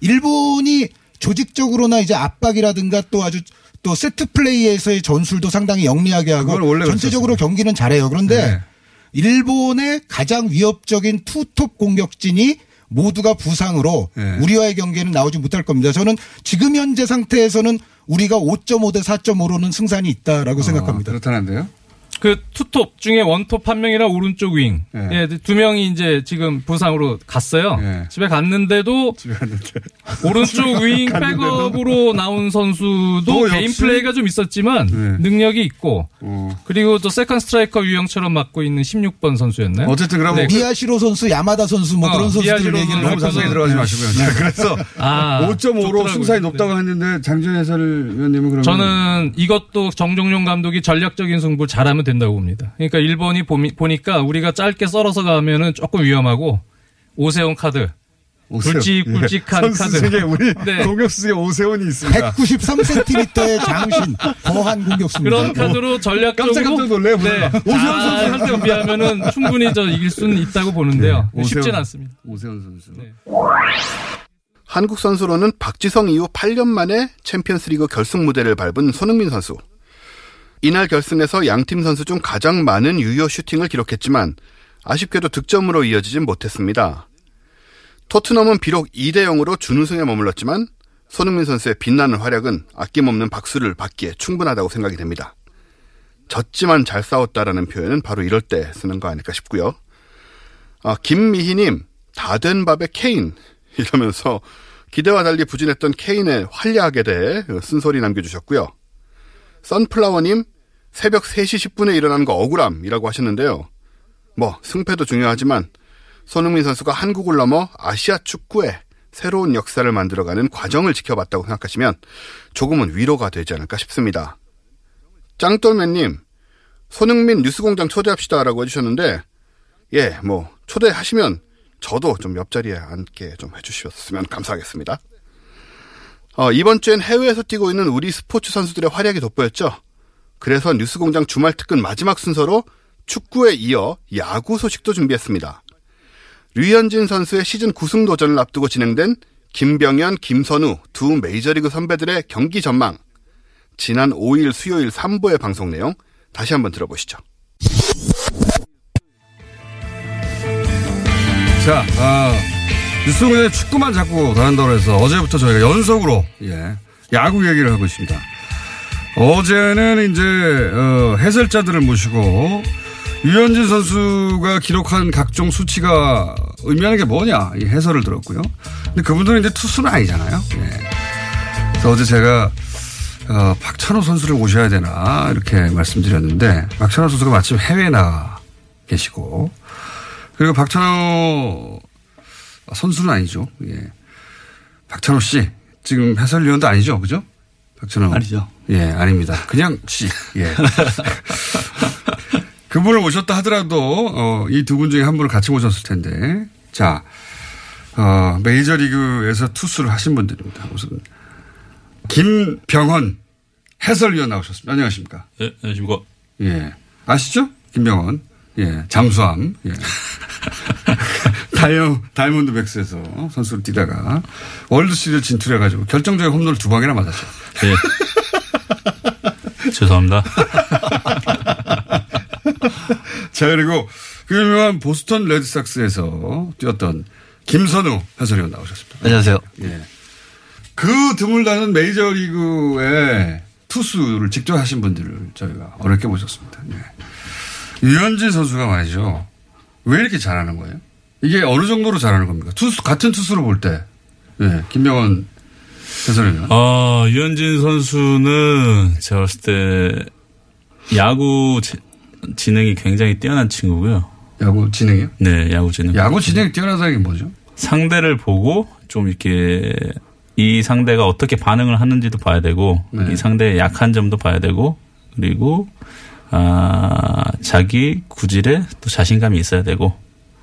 일본이 조직적으로나 이제 압박이라든가 또 아주 또 세트 플레이에서의 전술도 상당히 영리하게 하고 전체적으로 그랬었어요. 경기는 잘해요. 그런데 네. 일본의 가장 위협적인 투톱 공격진이 모두가 부상으로 네. 우리와의 경기에는 나오지 못할 겁니다. 저는 지금 현재 상태에서는 우리가 5.5 대 4.5로는 승산이 있다라고 생각합니다. 어, 그렇다는데요? 그 투톱 중에 원톱 한 명이랑 오른쪽 윙. 네. 예, 두 명이 이제 지금 부상으로 갔어요. 네. 집에 갔는데도 집에 갔는데. 오른쪽 윙 갔는데도? 백업으로 나온 선수도 또 개인? 플레이가 좀 있었지만 네. 능력이 있고 어. 그리고 또 세컨 스트라이커 유형처럼 맡고 있는 16번 선수였나요? 어쨌든 그럼 네, 미야시로 선수, 야마다 선수 뭐 어, 그런 선수들 얘기를 너무 자세히 들어가지 마시고요. 네, 그래서 아, 5.5로 좋더라고요. 승산이 네. 높다고 했는데 장준 해설위원님은 그러면 저는 이것도 정종용 감독이 전략적인 승부 잘하면 된다고 봅니다. 그러니까 일본이 보미- 보니까 우리가 짧게 썰어서 가면은 조금 위험하고 오세훈 카드 오세훈. 굵직 굵직한 예. 카드. 중에 우리 네. 공격수 중에 오세훈이 있습니다. 193cm의 장신, 거한 공격수입니다. 그런 카드로 전략적으로 깜짝 깜짝 놀래요, 네. 보다가. 오세훈 선수. 때 비하면은 충분히 저 이길 수는 있다고 보는데요. 네, 쉽진. 않습니다. 오세훈 선수. 네. 한국 선수로는 박지성 이후 8년 만에 챔피언스리그 결승 무대를 밟은 손흥민 선수. 이날 결승에서 양팀 선수 중 가장 많은 유효 슈팅을 기록했지만 아쉽게도 득점으로 이어지진 못했습니다. 토트넘은 비록 2대 0으로 준우승에 머물렀지만 손흥민 선수의 빛나는 활약은 아낌없는 박수를 받기에 충분하다고 생각이 됩니다. 졌지만 잘 싸웠다라는 표현은 바로 이럴 때 쓰는 거 아닐까 싶고요. 아, 김미희님, 다 된 밥의 케인. 이러면서 기대와 달리 부진했던 케인의 활약에 대해 쓴소리 남겨주셨고요. 선플라워님, 새벽 3시 10분에 일어나는 거 억울함이라고 하셨는데요. 뭐, 승패도 중요하지만 손흥민 선수가 한국을 넘어 아시아 축구에 새로운 역사를 만들어가는 과정을 지켜봤다고 생각하시면 조금은 위로가 되지 않을까 싶습니다. 짱돌맨님, 손흥민 뉴스공장 초대합시다라고 해주셨는데, 예, 뭐, 초대하시면 저도 좀 옆자리에 앉게 좀 해주셨으면 감사하겠습니다. 어, 이번 주엔 해외에서 뛰고 있는 우리 스포츠 선수들의 활약이 돋보였죠. 그래서 뉴스공장 주말 특근 마지막 순서로 축구에 이어 야구 소식도 준비했습니다. 류현진 선수의 시즌 9승 도전을 앞두고 진행된 김병현, 김선우 두 메이저리그 선배들의 경기 전망. 지난 5일 수요일 3부의 방송 내용 다시 한번 들어보시죠. 자, 아, 뉴스공장에 축구만 자꾸 다한다고 해서 어제부터 저희가 연속으로, 예, 야구 얘기를 하고 있습니다. 어제는 이제, 어, 해설자들을 모시고, 유현진 선수가 기록한 각종 수치가 의미하는 게 뭐냐, 이 해설을 들었고요. 근데 그분들은 이제 투수는 아니잖아요. 예. 그래서 어제 제가, 어, 박찬호 선수를 모셔야 되나, 이렇게 말씀드렸는데, 박찬호 선수가 마침 해외에 나가 계시고, 그리고 박찬호 선수는 아니죠. 예. 박찬호 씨 지금 해설위원도 아니죠, 그죠? 박찬호 아니죠. 예, 아닙니다. 그냥 씨. 예. 그분을 모셨다 하더라도 어, 이 두 분 중에 한 분을 같이 모셨을 텐데, 자 어, 메이저리그에서 투수를 하신 분들입니다. 우선 김병현 해설위원 나오셨습니다. 안녕하십니까? 예, 안녕하십니까. 예. 아시죠? 김병현. 예. 잠수함. 예. 다이어, 다이몬드 백스에서 선수를 뛰다가 월드 시리즈 진출해가지고 결정적인 홈런을 두 방이나 맞았죠. 예. 죄송합니다. 자, 그리고 그 유명한 보스턴 레드삭스에서 뛰었던 김선우 해설위원 나오셨습니다. 안녕하세요. 예. 그 드물다는 메이저리그의 투수를 직접 하신 분들을 저희가 어렵게 모셨습니다. 예. 유현진 선수가 말이죠. 왜 이렇게 잘하는 거예요? 이게 어느 정도로 잘하는 겁니까? 투수, 같은 투수로 볼 때. 예. 김병원 해설위원. 어, 유현진 선수는 제가 봤을 때 야구 지- 지능이 굉장히 뛰어난 친구고요. 야구 진행이요? 네, 야구 지능. 야구 진행이 뛰어나다는 게 뭐죠? 상대를 보고 좀 이렇게 이 상대가 어떻게 반응을 하는지도 봐야 되고 네. 이 상대의 약한 점도 봐야 되고 그리고 아 자기 구질에 또 자신감이 있어야 되고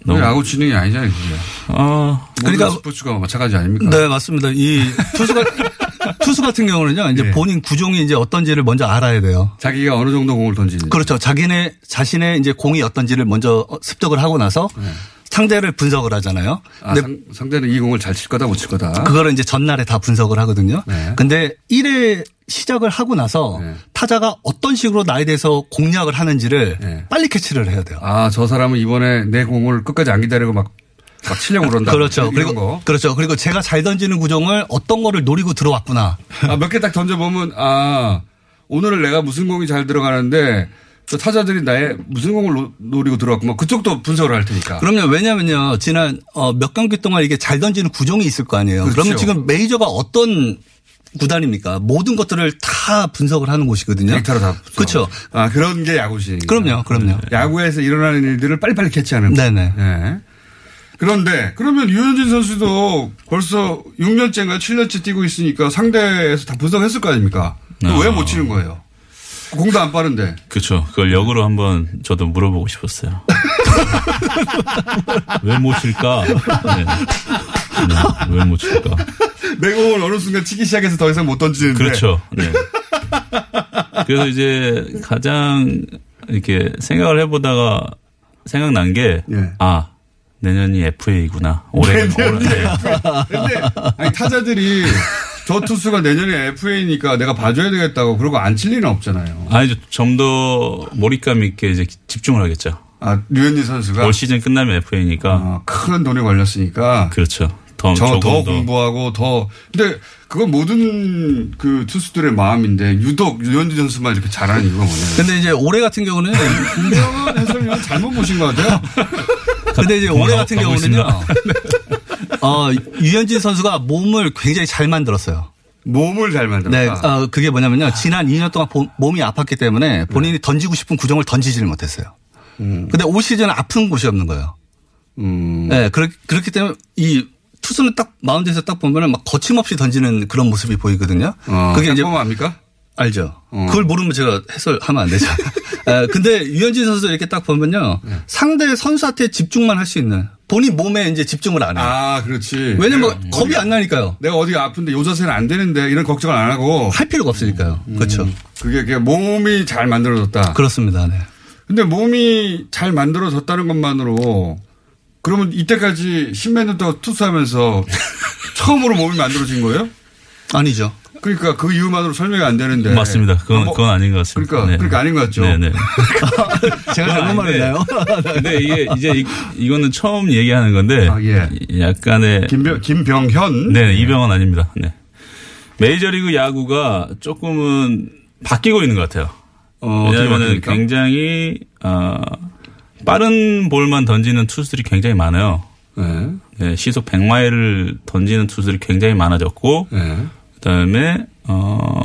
너무 야구 진행이 아니잖아요, 그게. 어 그러니까 스포츠가 마찬가지 아닙니까? 네, 맞습니다. 이 투수가 투수 같은 경우는요, 이제 예. 본인 구종이 이제 어떤지를 먼저 알아야 돼요. 자기가 어느 정도 공을 던지는지. 그렇죠. 자기네 자신의 이제 공이 어떤지를 먼저 습득을 하고 나서 상대를 분석을 하잖아요. 아, 근데 상, 상대는 이 공을 잘 칠 거다 못 칠 거다. 그거를 이제 전날에 다 분석을 하거든요. 네. 근데 1회 시작을 하고 나서 네. 타자가 어떤 식으로 나에 대해서 공략을 하는지를 네. 빨리 캐치를 해야 돼요. 아, 저 사람은 이번에 내 공을 끝까지 안 기다리고 막, 막 치려고 그런다. 그렇죠. 그리고 거. 그렇죠. 그리고 제가 잘 던지는 구종을 어떤 거를 노리고 들어왔구나. 아, 몇 개 딱 던져 보면, 아, 오늘은 내가 무슨 공이 잘 들어가는데, 저 타자들이 나의 무슨 공을 노, 노리고 들어왔구만. 그쪽도 분석을 할 테니까. 그럼요. 왜냐면요. 지난 어, 몇 경기 동안 이게 잘 던지는 구종이 있을 거 아니에요. 그렇죠. 그러면 지금 메이저가 어떤 구단입니까? 모든 것들을 다 분석을 하는 곳이거든요. 데이터로 다. 분석을. 그렇죠. 아, 그런 게 야구시. 그럼요. 그럼요. 야구에서 일어나는 일들을 빨리빨리 캐치하는. 거. 네네. 예. 그런데 그러면 유현진 선수도 벌써 6년째인가 7년째 뛰고 있으니까 상대에서 다 분석했을 거 아닙니까? 아. 왜못 치는 거예요? 공도 안 빠른데. 그렇죠. 그걸 역으로 한번 저도 물어보고 싶었어요. 왜못 칠까? 네. 네, 왜못 칠까? 내 공을 어느 순간 치기 시작해서 더 이상 못 던지는데. 그렇죠. 네. 그래서 이제 가장 이렇게 생각을 해보다가 생각난 게, 예. 아, 내년이 FA구나. 올해 올해 근데 아니 타자들이 저 투수가 내년에 FA니까 내가 봐줘야 되겠다고 그러고 안 칠 리는 없잖아요. 아니 좀 더 몰입감 있게 이제 집중을 하겠죠. 아 류현진 선수가 올 시즌 끝나면 FA니까 아, 큰 돈이 걸렸으니까 그렇죠. 더저 조금 더더 공부하고 더 근데 그건 모든 그 투수들의 마음인데 유독 류현진 선수만 이렇게 잘하는 이유가 뭐냐면 근데 이제 올해 같은 경우는 김병헌 해설위원 잘못 보신 것 같아요. 근데 이제 올해 같은 경우는요. 어, 유현진 선수가 몸을 굉장히 잘 만들었어요. 몸을 잘 만들었다. 네, 어, 그게 뭐냐면요. 지난 2년 동안 보- 몸이 아팠기 때문에 본인이 던지고 싶은 구종을 던지지를 못했어요. 근데 올 시즌은 아픈 곳이 없는 거예요. 음. 네, 그렇, 그렇기 때문에 이 투수는 딱 마운드에서 딱 보면은 막 거침없이 던지는 그런 모습이 보이거든요. 어, 그게 이제 압니까? 알죠. 어. 그걸 모르면 제가 해설하면 안 되죠. 에, 근데 유현진 선수 이렇게 딱 보면요. 네. 상대 선수한테 집중만 할 수 있는 본인 몸에 이제 집중을 안 해요. 아, 그렇지. 왜냐면 내가 겁이 어디가- 안 나니까요. 내가 어디가 아픈데 요 자세는 안 되는데 이런 걱정을 안 하고 할 필요가 없으니까요. 그렇죠. 그게 그냥 몸이 잘 만들어졌다. 그렇습니다. 네. 근데 몸이 잘 만들어졌다는 것만으로 그러면 이때까지 십몇 년 동안 투수하면서 처음으로 몸이 만들어진 거예요? 아니죠. 그러니까 그 이유만으로 설명이 안 되는데. 맞습니다. 그건 뭐- 그건 아닌 것 같습니다. 그러니까 네. 그러니까 아닌 것 같죠. 네네. 제가 잘못 말했나요? 근데 이게 이제 이, 이거는 처음 얘기하는 건데 아, 예. 약간의 김병 김병현. 네 이병헌 아닙니다. 네. 메이저리그 야구가 조금은 바뀌고 있는 것 같아요. 어, 왜냐하면? 굉장히 어, 빠른 볼만 던지는 투수들이 굉장히 많아요. 네. 네, 시속 100마일을 던지는 투수들이 굉장히 많아졌고 네. 그다음에 어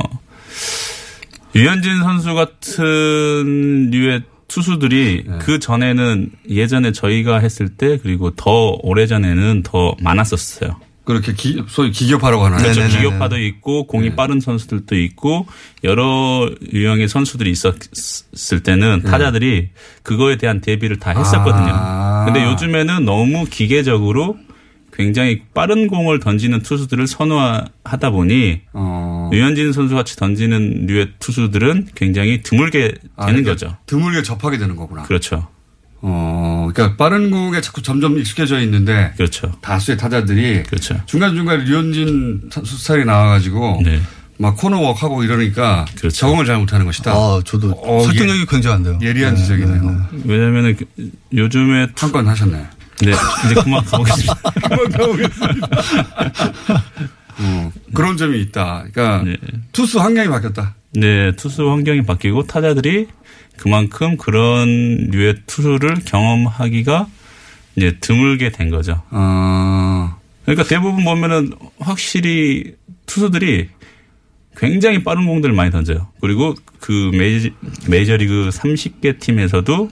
유현진 선수 같은 류의 투수들이 네. 그 전에는 예전에 저희가 했을 때 그리고 더 오래 전에는 더 많았었어요. 그렇게 기, 소위 기교파라고 하나요? 그렇죠. 네네네. 기교파도 있고 공이 네. 빠른 선수들도 있고 여러 유형의 선수들이 있었을 때는 네. 타자들이 그거에 대한 대비를 다 했었거든요. 아. 근데 요즘에는 너무 기계적으로 굉장히 빠른 공을 던지는 투수들을 선호하다 보니 어. 유현진 선수 같이 던지는 류의 투수들은 굉장히 드물게 아, 되는 그러니까 거죠. 드물게 접하게 되는 거구나. 그렇죠. 어, 그러니까 빠른 공에 자꾸 점점 익숙해져 있는데 그렇죠. 다수의 타자들이 그렇죠. 중간중간에 류현진 선수 스타일이 나와가지고 네. 막 코너워크하고 이러니까 그렇죠. 적응을 잘 못하는 것이다. 아, 저도 어, 설득력이 굉장한데요. 예리한 네, 지적이네요. 네, 네. 왜냐면은 그 요즘에 투- 한건 하셨네. 네, 이제 그만 가보겠습니다. 어, 그런 점이 있다. 그러니까 네. 투수 환경이 바뀌었다. 네, 투수 환경이 바뀌고 타자들이 그만큼 그런 류의 투수를 경험하기가 이제 드물게 된 거죠. 어, 그러니까 대부분 보면은 확실히 투수들이 굉장히 빠른 공들을 많이 던져요. 그리고 그 메이저, 메이저리그 30개 팀에서도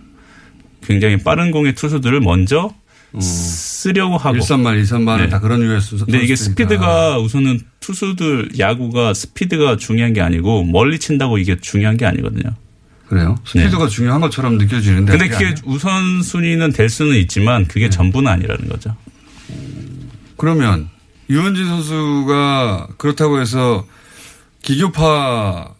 굉장히 빠른 공의 투수들을 먼저 쓰려고 하고. 일선말, 이선말은 네. 다 그런 유의 수 근데 이게. 스피드가 우선은 투수들 야구가 스피드가 중요한 게 아니고 멀리 친다고 이게 중요한 게 아니거든요. 그래요? 스피드가 중요한 것처럼 느껴지는데. 네. 근데 그게 그게 우선 순위는 될 수는 있지만 그게 네. 전부는 아니라는 거죠. 그러면 유현진 선수가 그렇다고 해서 기교파로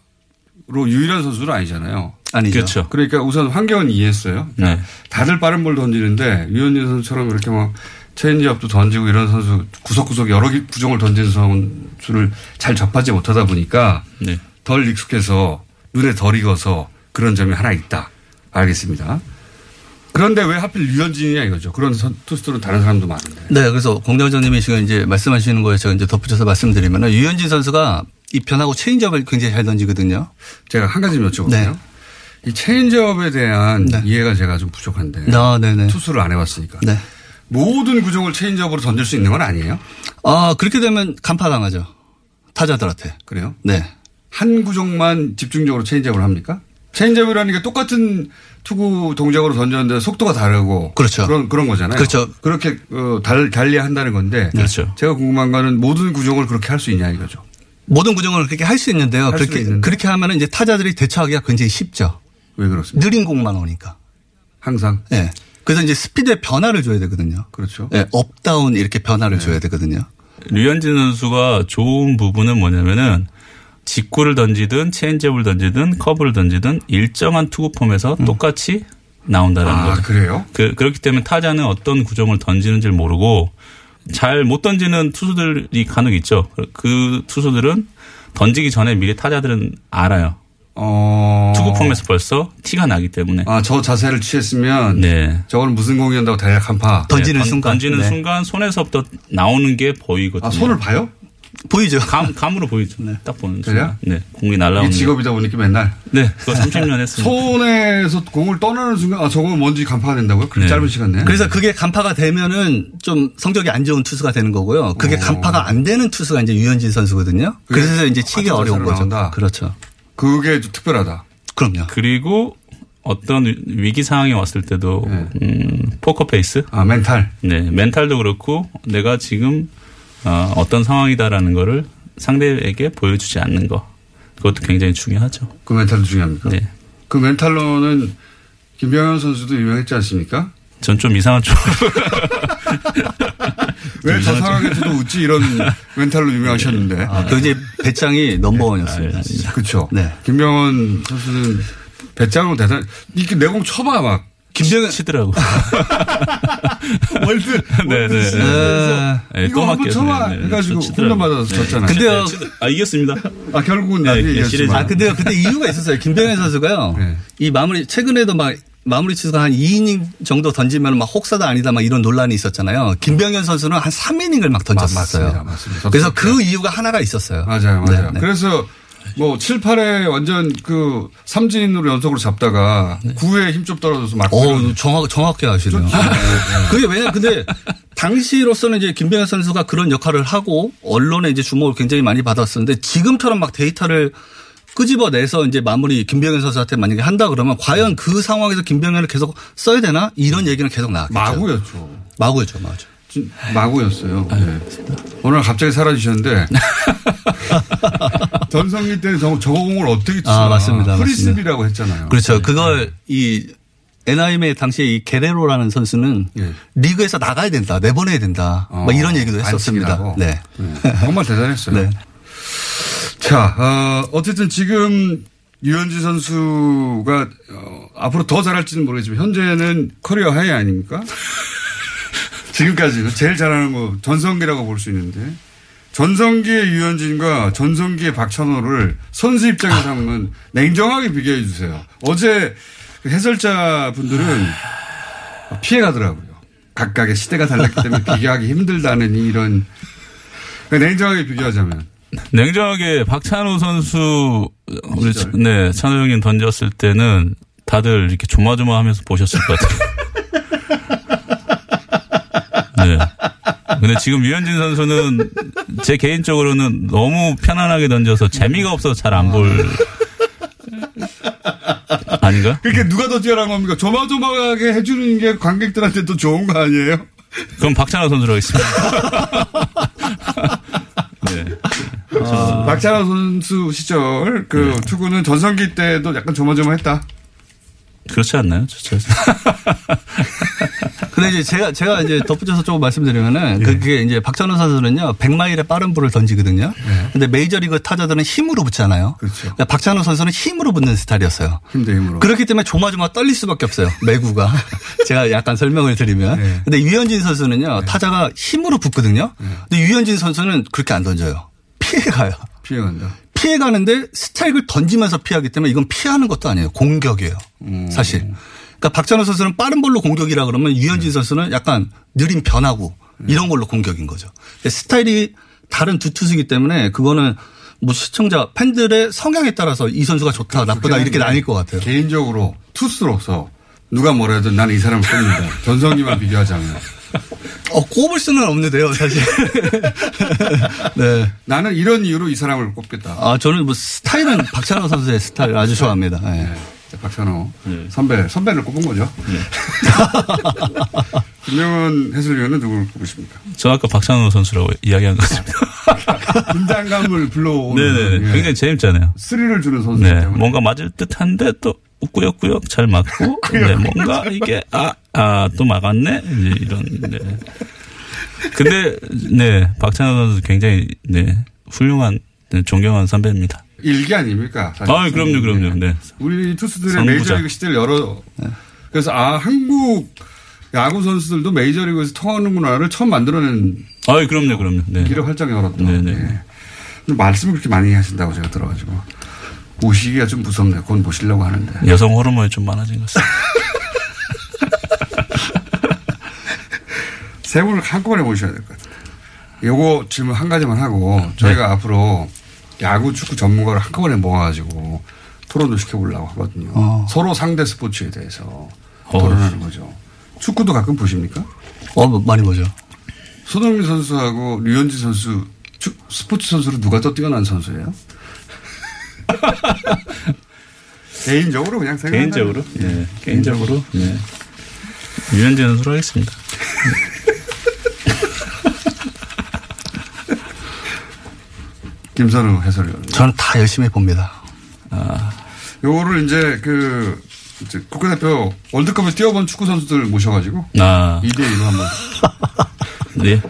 유일한 선수는 아니잖아요. 아니죠. 그렇죠. 그러니까 우선 환경은 이해했어요. 네. 다들 빠른 볼 던지는데 유현진 선수처럼 이렇게 막 체인지업도 던지고 이런 선수 구석구석 여러 개 구종을 던지는 선수를 잘 접하지 못하다 보니까 네. 덜 익숙해서 눈에 덜 익어서 그런 점이 하나 있다. 알겠습니다. 그런데 왜 하필 유현진이냐 이거죠. 그런 선- 투수들은 다른 사람도 많은데. 네, 그래서 공장장님이 지금 이제 말씀하시는 거에 제가 이제 덧붙여서 말씀드리면 유현진 선수가 이 변하고 체인지업을 굉장히 잘 던지거든요. 제가 한 가지 여쭤볼게요. 네. 이 체인지업에 대한 네. 이해가 제가 좀 부족한데 아, 네네. 투수를 안 해봤으니까 네. 모든 구종을 체인지업으로 던질 수 있는 건 아니에요? 아, 그렇게 되면 간파당하죠. 타자들한테. 그래요? 네. 한 구종만 집중적으로 체인지업을 합니까? 체인지업이라는 게 똑같은 투구 동작으로 던졌는데 속도가 다르고 그렇죠. 그런 그런 거잖아요. 그렇죠. 그렇게 어, 달, 달리 한다는 건데 그렇죠. 제가 궁금한 거는 모든 구종을 그렇게 할 수 있냐 이거죠. 모든 구종을 그렇게 할 수 있는데요. 그렇게, 있는데. 그렇게 하면은 이제 타자들이 대처하기가 굉장히 쉽죠. 왜 그렇습니까? 느린 공만 오니까. 항상 예. 그래서 이제 스피드에 변화를 줘야 되거든요. 그렇죠. 예, up down 이렇게 변화를 줘야 되거든요. 류현진 선수가 좋은 부분은 뭐냐면은 직구를 던지든 체인지업을 던지든 커브를 던지든 일정한 투구 폼에서 똑같이 나온다는 아, 거죠. 그래요? 그, 그렇기 때문에 타자는 어떤 구종을 던지는지를 모르고 잘 못 던지는 투수들이 간혹 있죠. 그 투수들은 던지기 전에 미리 타자들은 알아요. 어. 투구 폼에서 벌써 티가 나기 때문에. 아, 저 자세를 취했으면. 네. 저거는 무슨 공이한다고 대략 간파. 던지는 네, 던- 순간. 던지는 네. 순간 손에서부터 나오는 게 보이거든요. 아, 손을 봐요? 보이죠? 감, 감으로 보이죠. 딱 보는 그래요? 순간. 네. 공이 날라오는. 게. 직업이다 보니까 맨날. 네. 그거 30년 했습니다. 손에서 공을 떠나는 순간, 아, 저거 뭔지 간파가 된다고요? 그렇게 네. 짧은 시간 내에? 그래서 그게 간파가 되면은 좀 성적이 안 좋은 투수가 되는 거고요. 그게 간파가 안 되는 투수가 이제 유현진 선수거든요. 그래서 이제 치기 어려운 거죠. 나온다. 그렇죠. 그게 좀 특별하다. 그럼요. 그리고 어떤 위- 위기 상황이 왔을 때도 네. 음, 포커 페이스, 아, 멘탈. 네 멘탈도 그렇고 내가 지금 어, 어떤 상황이다라는 거를 상대에게 보여주지 않는 거 그것도 굉장히 중요하죠. 그 멘탈도 중요합니까? 네, 그 멘탈로는 김병현 선수도 유명했지 않습니까? 전 좀 이상한 쪽. 왜 저 상황에서도 웃지 이런 멘탈로 유명하셨는데. 아, 그 이제 배짱이 넘버원이었습니다. 진짜. 그렇죠. 네. 김병헌 선수는 배짱으로 대단. 이렇게 내공 쳐봐 막. 김병현 치더라고. 월드. 네, 네. 에, 네, 이거 또 한번 쳐봐 네, 네, 해가지고. 홈런 받아서 졌잖아요. 근데요. 네, 아 이겼습니다. 아 결국은 네, 네. 아, 근데요. 그때 이유가 있었어요. 김병현 선수가요. 네. 이 마무리, 최근에도 막 마무리 치수가 한 2이닝 정도 던지면 막 혹사다 아니다 막 이런 논란이 있었잖아요. 김병현 선수는 한 3이닝을 막 던졌었어요. 맞습니다. 맞습니다. 그래서 그 이유가 하나가 있었어요. 맞아요, 맞아요. 네, 네. 그래서 뭐 7, 8회 완전 그 삼진으로 연속으로 잡다가 9회에 힘 좀 떨어져서 막. 어, 정확, 정확히 아시네요. 그게 왜냐, 근데 당시로서는 이제 김병현 선수가 그런 역할을 하고 언론에 이제 주목을 굉장히 많이 받았었는데 지금처럼 막 데이터를 끄집어내서 이제 마무리 김병현 선수한테 만약에 한다 그러면 과연 그 상황에서 김병현을 계속 써야 되나 이런 얘기는 계속 나왔겠죠. 마구였죠. 마구였죠, 맞아. 진- 마구였어요. 네. 오늘 갑자기 사라지셨는데 전성기 때는 저, 저 공을 어떻게 치나 아, 맞습니다. 프리스비라고 했잖아요. 그렇죠. 그걸 이 NIM의 당시에 이 게레로라는 선수는 예. 리그에서 나가야 된다, 내보내야 된다, 어, 뭐 이런 얘기도 했었습니다. 네. 네. 정말 대단했어요. 네. 자, 어, 어쨌든 지금 류현진 선수가 어, 앞으로 더 잘할지는 모르겠지만 현재는 career high 아닙니까? 지금까지는 제일 잘하는 거 전성기라고 볼 수 있는데 전성기의 유현진과 전성기의 박찬호를 선수 입장에서 하면 냉정하게 비교해 주세요. 어제 그 해설자 분들은 피해 가더라고요. 각각의 시대가 달랐기 때문에 비교하기 힘들다는 이런 냉정하게 비교하자면 냉정하게 박찬호 선수 우리 시절. 네 찬호 형님 던졌을 때는 다들 이렇게 조마조마하면서 보셨을 것 같아요. 네. 근데 지금 유현진 선수는 제 개인적으로는 너무 편안하게 던져서 재미가 없어서 잘 안 볼. 아닌가? 그렇게 누가 더 뛰어난 겁니까? 조마조마하게 해주는 게 관객들한테 더 좋은 거 아니에요? 그럼 박찬호 선수로 하겠습니다. 네. 박찬호 선수 시절 그 투구는 전성기 때도 약간 조마조마했다. 그렇지 않나요? 저, 저, 근데 이제 제가, 제가 이제 덧붙여서 조금 말씀드리면은 예. 그게 이제 박찬호 선수는요, 100마일의 빠른 볼을 던지거든요. 근데 메이저리그 타자들은 힘으로 붙잖아요. 예. 그렇죠. 그러니까 박찬호 선수는 힘으로 붙는 스타일이었어요. 힘대 힘으로. 그렇기 때문에 조마조마 떨릴 수밖에 없어요. 매구가. 제가 약간 설명을 드리면. 네. 근데 유현진 선수는요, 타자가 힘으로 붙거든요. 근데 유현진 선수는 그렇게 안 던져요. 피해가요. 피해간다. 피해가는데 스트라이크를 던지면서 피하기 때문에 이건 피하는 것도 아니에요. 공격이에요. 사실. 그러니까 박찬호 선수는 빠른 볼로 공격이라 그러면 유현진 선수는 약간 느린 변화구 이런 걸로 공격인 거죠. 스타일이 다른 두 투수이기 때문에 그거는 뭐 시청자 팬들의 성향에 따라서 이 선수가 좋다 나쁘다 이렇게 나뉠 것 같아요. 개인적으로 투수로서 누가 뭐라 해도 나는 이 사람을 꼽는다. 전성기만 비교하자면. 어, 꼽을 수는 없는데요, 사실. 네. 나는 이런 이유로 이 사람을 꼽겠다. 아, 저는 뭐 스타일은 박찬호 선수의 스타일 아주 좋아합니다. 네. 자, 박찬호 선배 선배를 꼽은 거죠. 김명은 해설위원은 누구를 꼽으십니까? 저 아까 박찬호 선수라고 이야기한 것 같습니다. 긴장감을 불러오는 네네. 예. 굉장히 재밌잖아요. 스릴을 주는 선수이기 네. 때문에 뭔가 맞을 듯 한데 또 꾸역꾸역 잘 맞고, 네. 뭔가 이게, 아, 아, 또 막았네? 이제 이런, 네. 근데, 네. 박찬호 선수 굉장히, 네. 훌륭한, 네, 존경하는 선배입니다. 일기 아닙니까? 사실. 아, 그럼요, 그럼요. 네. 우리 투수들의 선구자. 메이저리그 시대를 여러 그래서 아 한국 야구 선수들도 메이저리그에서 통하는구나를 처음 만들어낸 아, 그럼요, 그럼요. 네. 길을 활짝 열었다. 네네. 예. 근데 말씀을 그렇게 많이 하신다고 제가 들어가지고 보시기가 좀 무섭네. 곧 보시려고 하는데. 여성 호르몬이 좀 많아진 것 같습니다. 세 분을 한꺼번에 모셔야 될 것 같아요. 요거 질문 한 가지만 하고 저희가 네. 앞으로 야구, 축구 전문가를 한꺼번에 모아가지고 토론도 시켜보려고 하거든요. 어. 서로 상대 스포츠에 대해서 어. 토론하는 거죠. 축구도 가끔 보십니까? 어, 뭐 많이 보죠. 손흥민 선수하고 류현진 선수 축- 스포츠 선수로 누가 더 뛰어난 선수예요? 개인적으로 그냥 생각 개인적으로, 예, 개인적으로, 예. 유현진 선수로 하겠습니다. 김선우 해설위원. 저는 다 열심히 봅니다. 요거를 이제 그 이제 국가대표 월드컵에 뛰어본 축구 선수들 모셔가지고 아, 2대 1로 한번 네.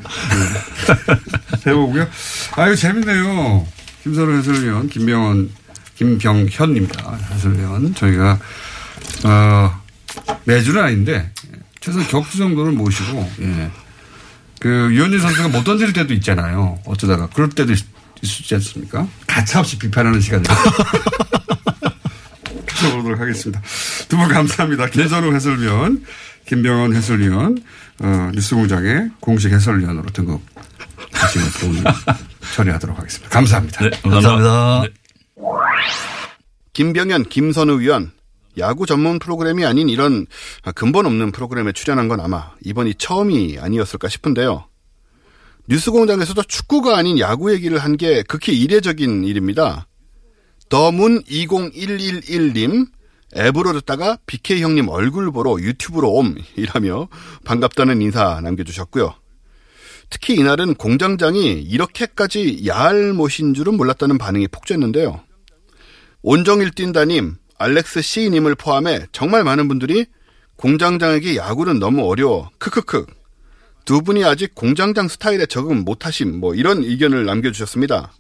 해보고요. 아 이거 재밌네요. 김선우 해설위원, 김병원, 김병현입니다. 해설위원 저희가 어, 매주는 아닌데 최소한 격주 정도는 모시고 예. 그 유현진 선수가 못 던질 때도 있잖아요. 어쩌다가 그럴 때도 있, 있지 않습니까? 가차없이 비판하는 시간들. 가져보도록 하겠습니다. 두 분 감사합니다. 김선우 해설위원, 김병원 해설위원, 어, 뉴스공장의 공식 해설위원으로 등극하시면서 오늘 처리하도록 하겠습니다. 감사합니다. 네, 감사합니다. 감사합니다. 네. 김병현, 김선우 위원. 야구 전문 프로그램이 아닌 이런 근본 없는 프로그램에 출연한 건 아마 이번이 처음이 아니었을까 싶은데요. 뉴스공장에서도 축구가 아닌 야구 얘기를 한 게 극히 이례적인 일입니다. 더문 20111님 앱으로 듣다가 BK 형님 얼굴 보러 유튜브로 옴이라며 반갑다는 인사 남겨주셨고요. 특히 이날은 공장장이 이렇게까지 야할 못인 줄은 몰랐다는 반응이 폭주했는데요. 온정일 뛴다님, 알렉스 C님을 포함해 정말 많은 분들이 공장장에게 야구는 너무 어려워. 크크크. 두 분이 아직 공장장 스타일에 적응 못하심. 뭐 이런 의견을 남겨주셨습니다.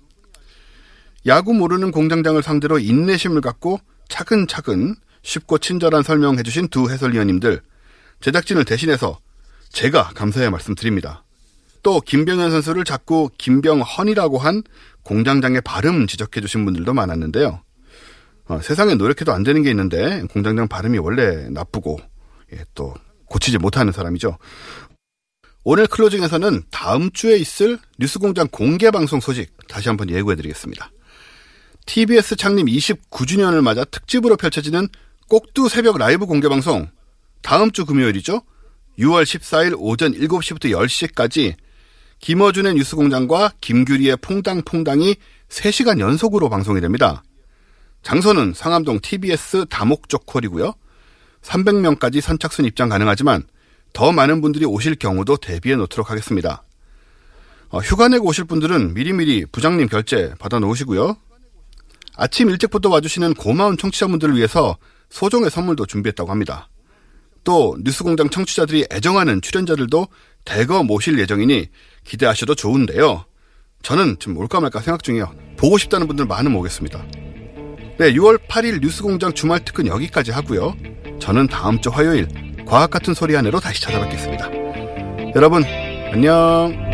야구 모르는 공장장을 상대로 인내심을 갖고 차근차근 쉽고 친절한 설명해 주신 두 해설위원님들 제작진을 대신해서 제가 감사의 말씀드립니다. 또 김병현 선수를 자꾸 김병헌이라고 한 공장장의 발음 지적해 주신 분들도 많았는데요. 어, 세상에 노력해도 안 되는 게 있는데 공장장 발음이 원래 나쁘고 예, 또 고치지 못하는 사람이죠. 오늘 클로징에서는 다음 주에 있을 뉴스공장 공개 방송 소식 다시 한번 예고해 드리겠습니다. TBS 창립 29주년을 맞아 특집으로 펼쳐지는 꼭두 새벽 라이브 공개 방송 다음 주 금요일이죠. 6월 14일 오전 7시부터 10시까지 김어준의 뉴스공장과 김규리의 퐁당퐁당이 3시간 연속으로 방송이 됩니다. 장소는 상암동 TBS 다목적 홀이고요. 300명까지 선착순 입장 가능하지만 더 많은 분들이 오실 경우도 대비해 놓도록 하겠습니다. 어, 휴가 내고 오실 분들은 미리미리 부장님 결제 받아 놓으시고요. 아침 일찍부터 와주시는 고마운 청취자분들을 위해서 소정의 선물도 준비했다고 합니다. 또 뉴스공장 청취자들이 애정하는 출연자들도 대거 모실 예정이니 기대하셔도 좋은데요. 저는 지금 올까 말까 생각 중이에요. 보고 싶다는 분들 많으면 오겠습니다. 네, 6월 8일 뉴스공장 주말 특근 여기까지 하고요. 저는 다음 주 화요일 과학 같은 소리 하나로 다시 찾아뵙겠습니다. 여러분 안녕.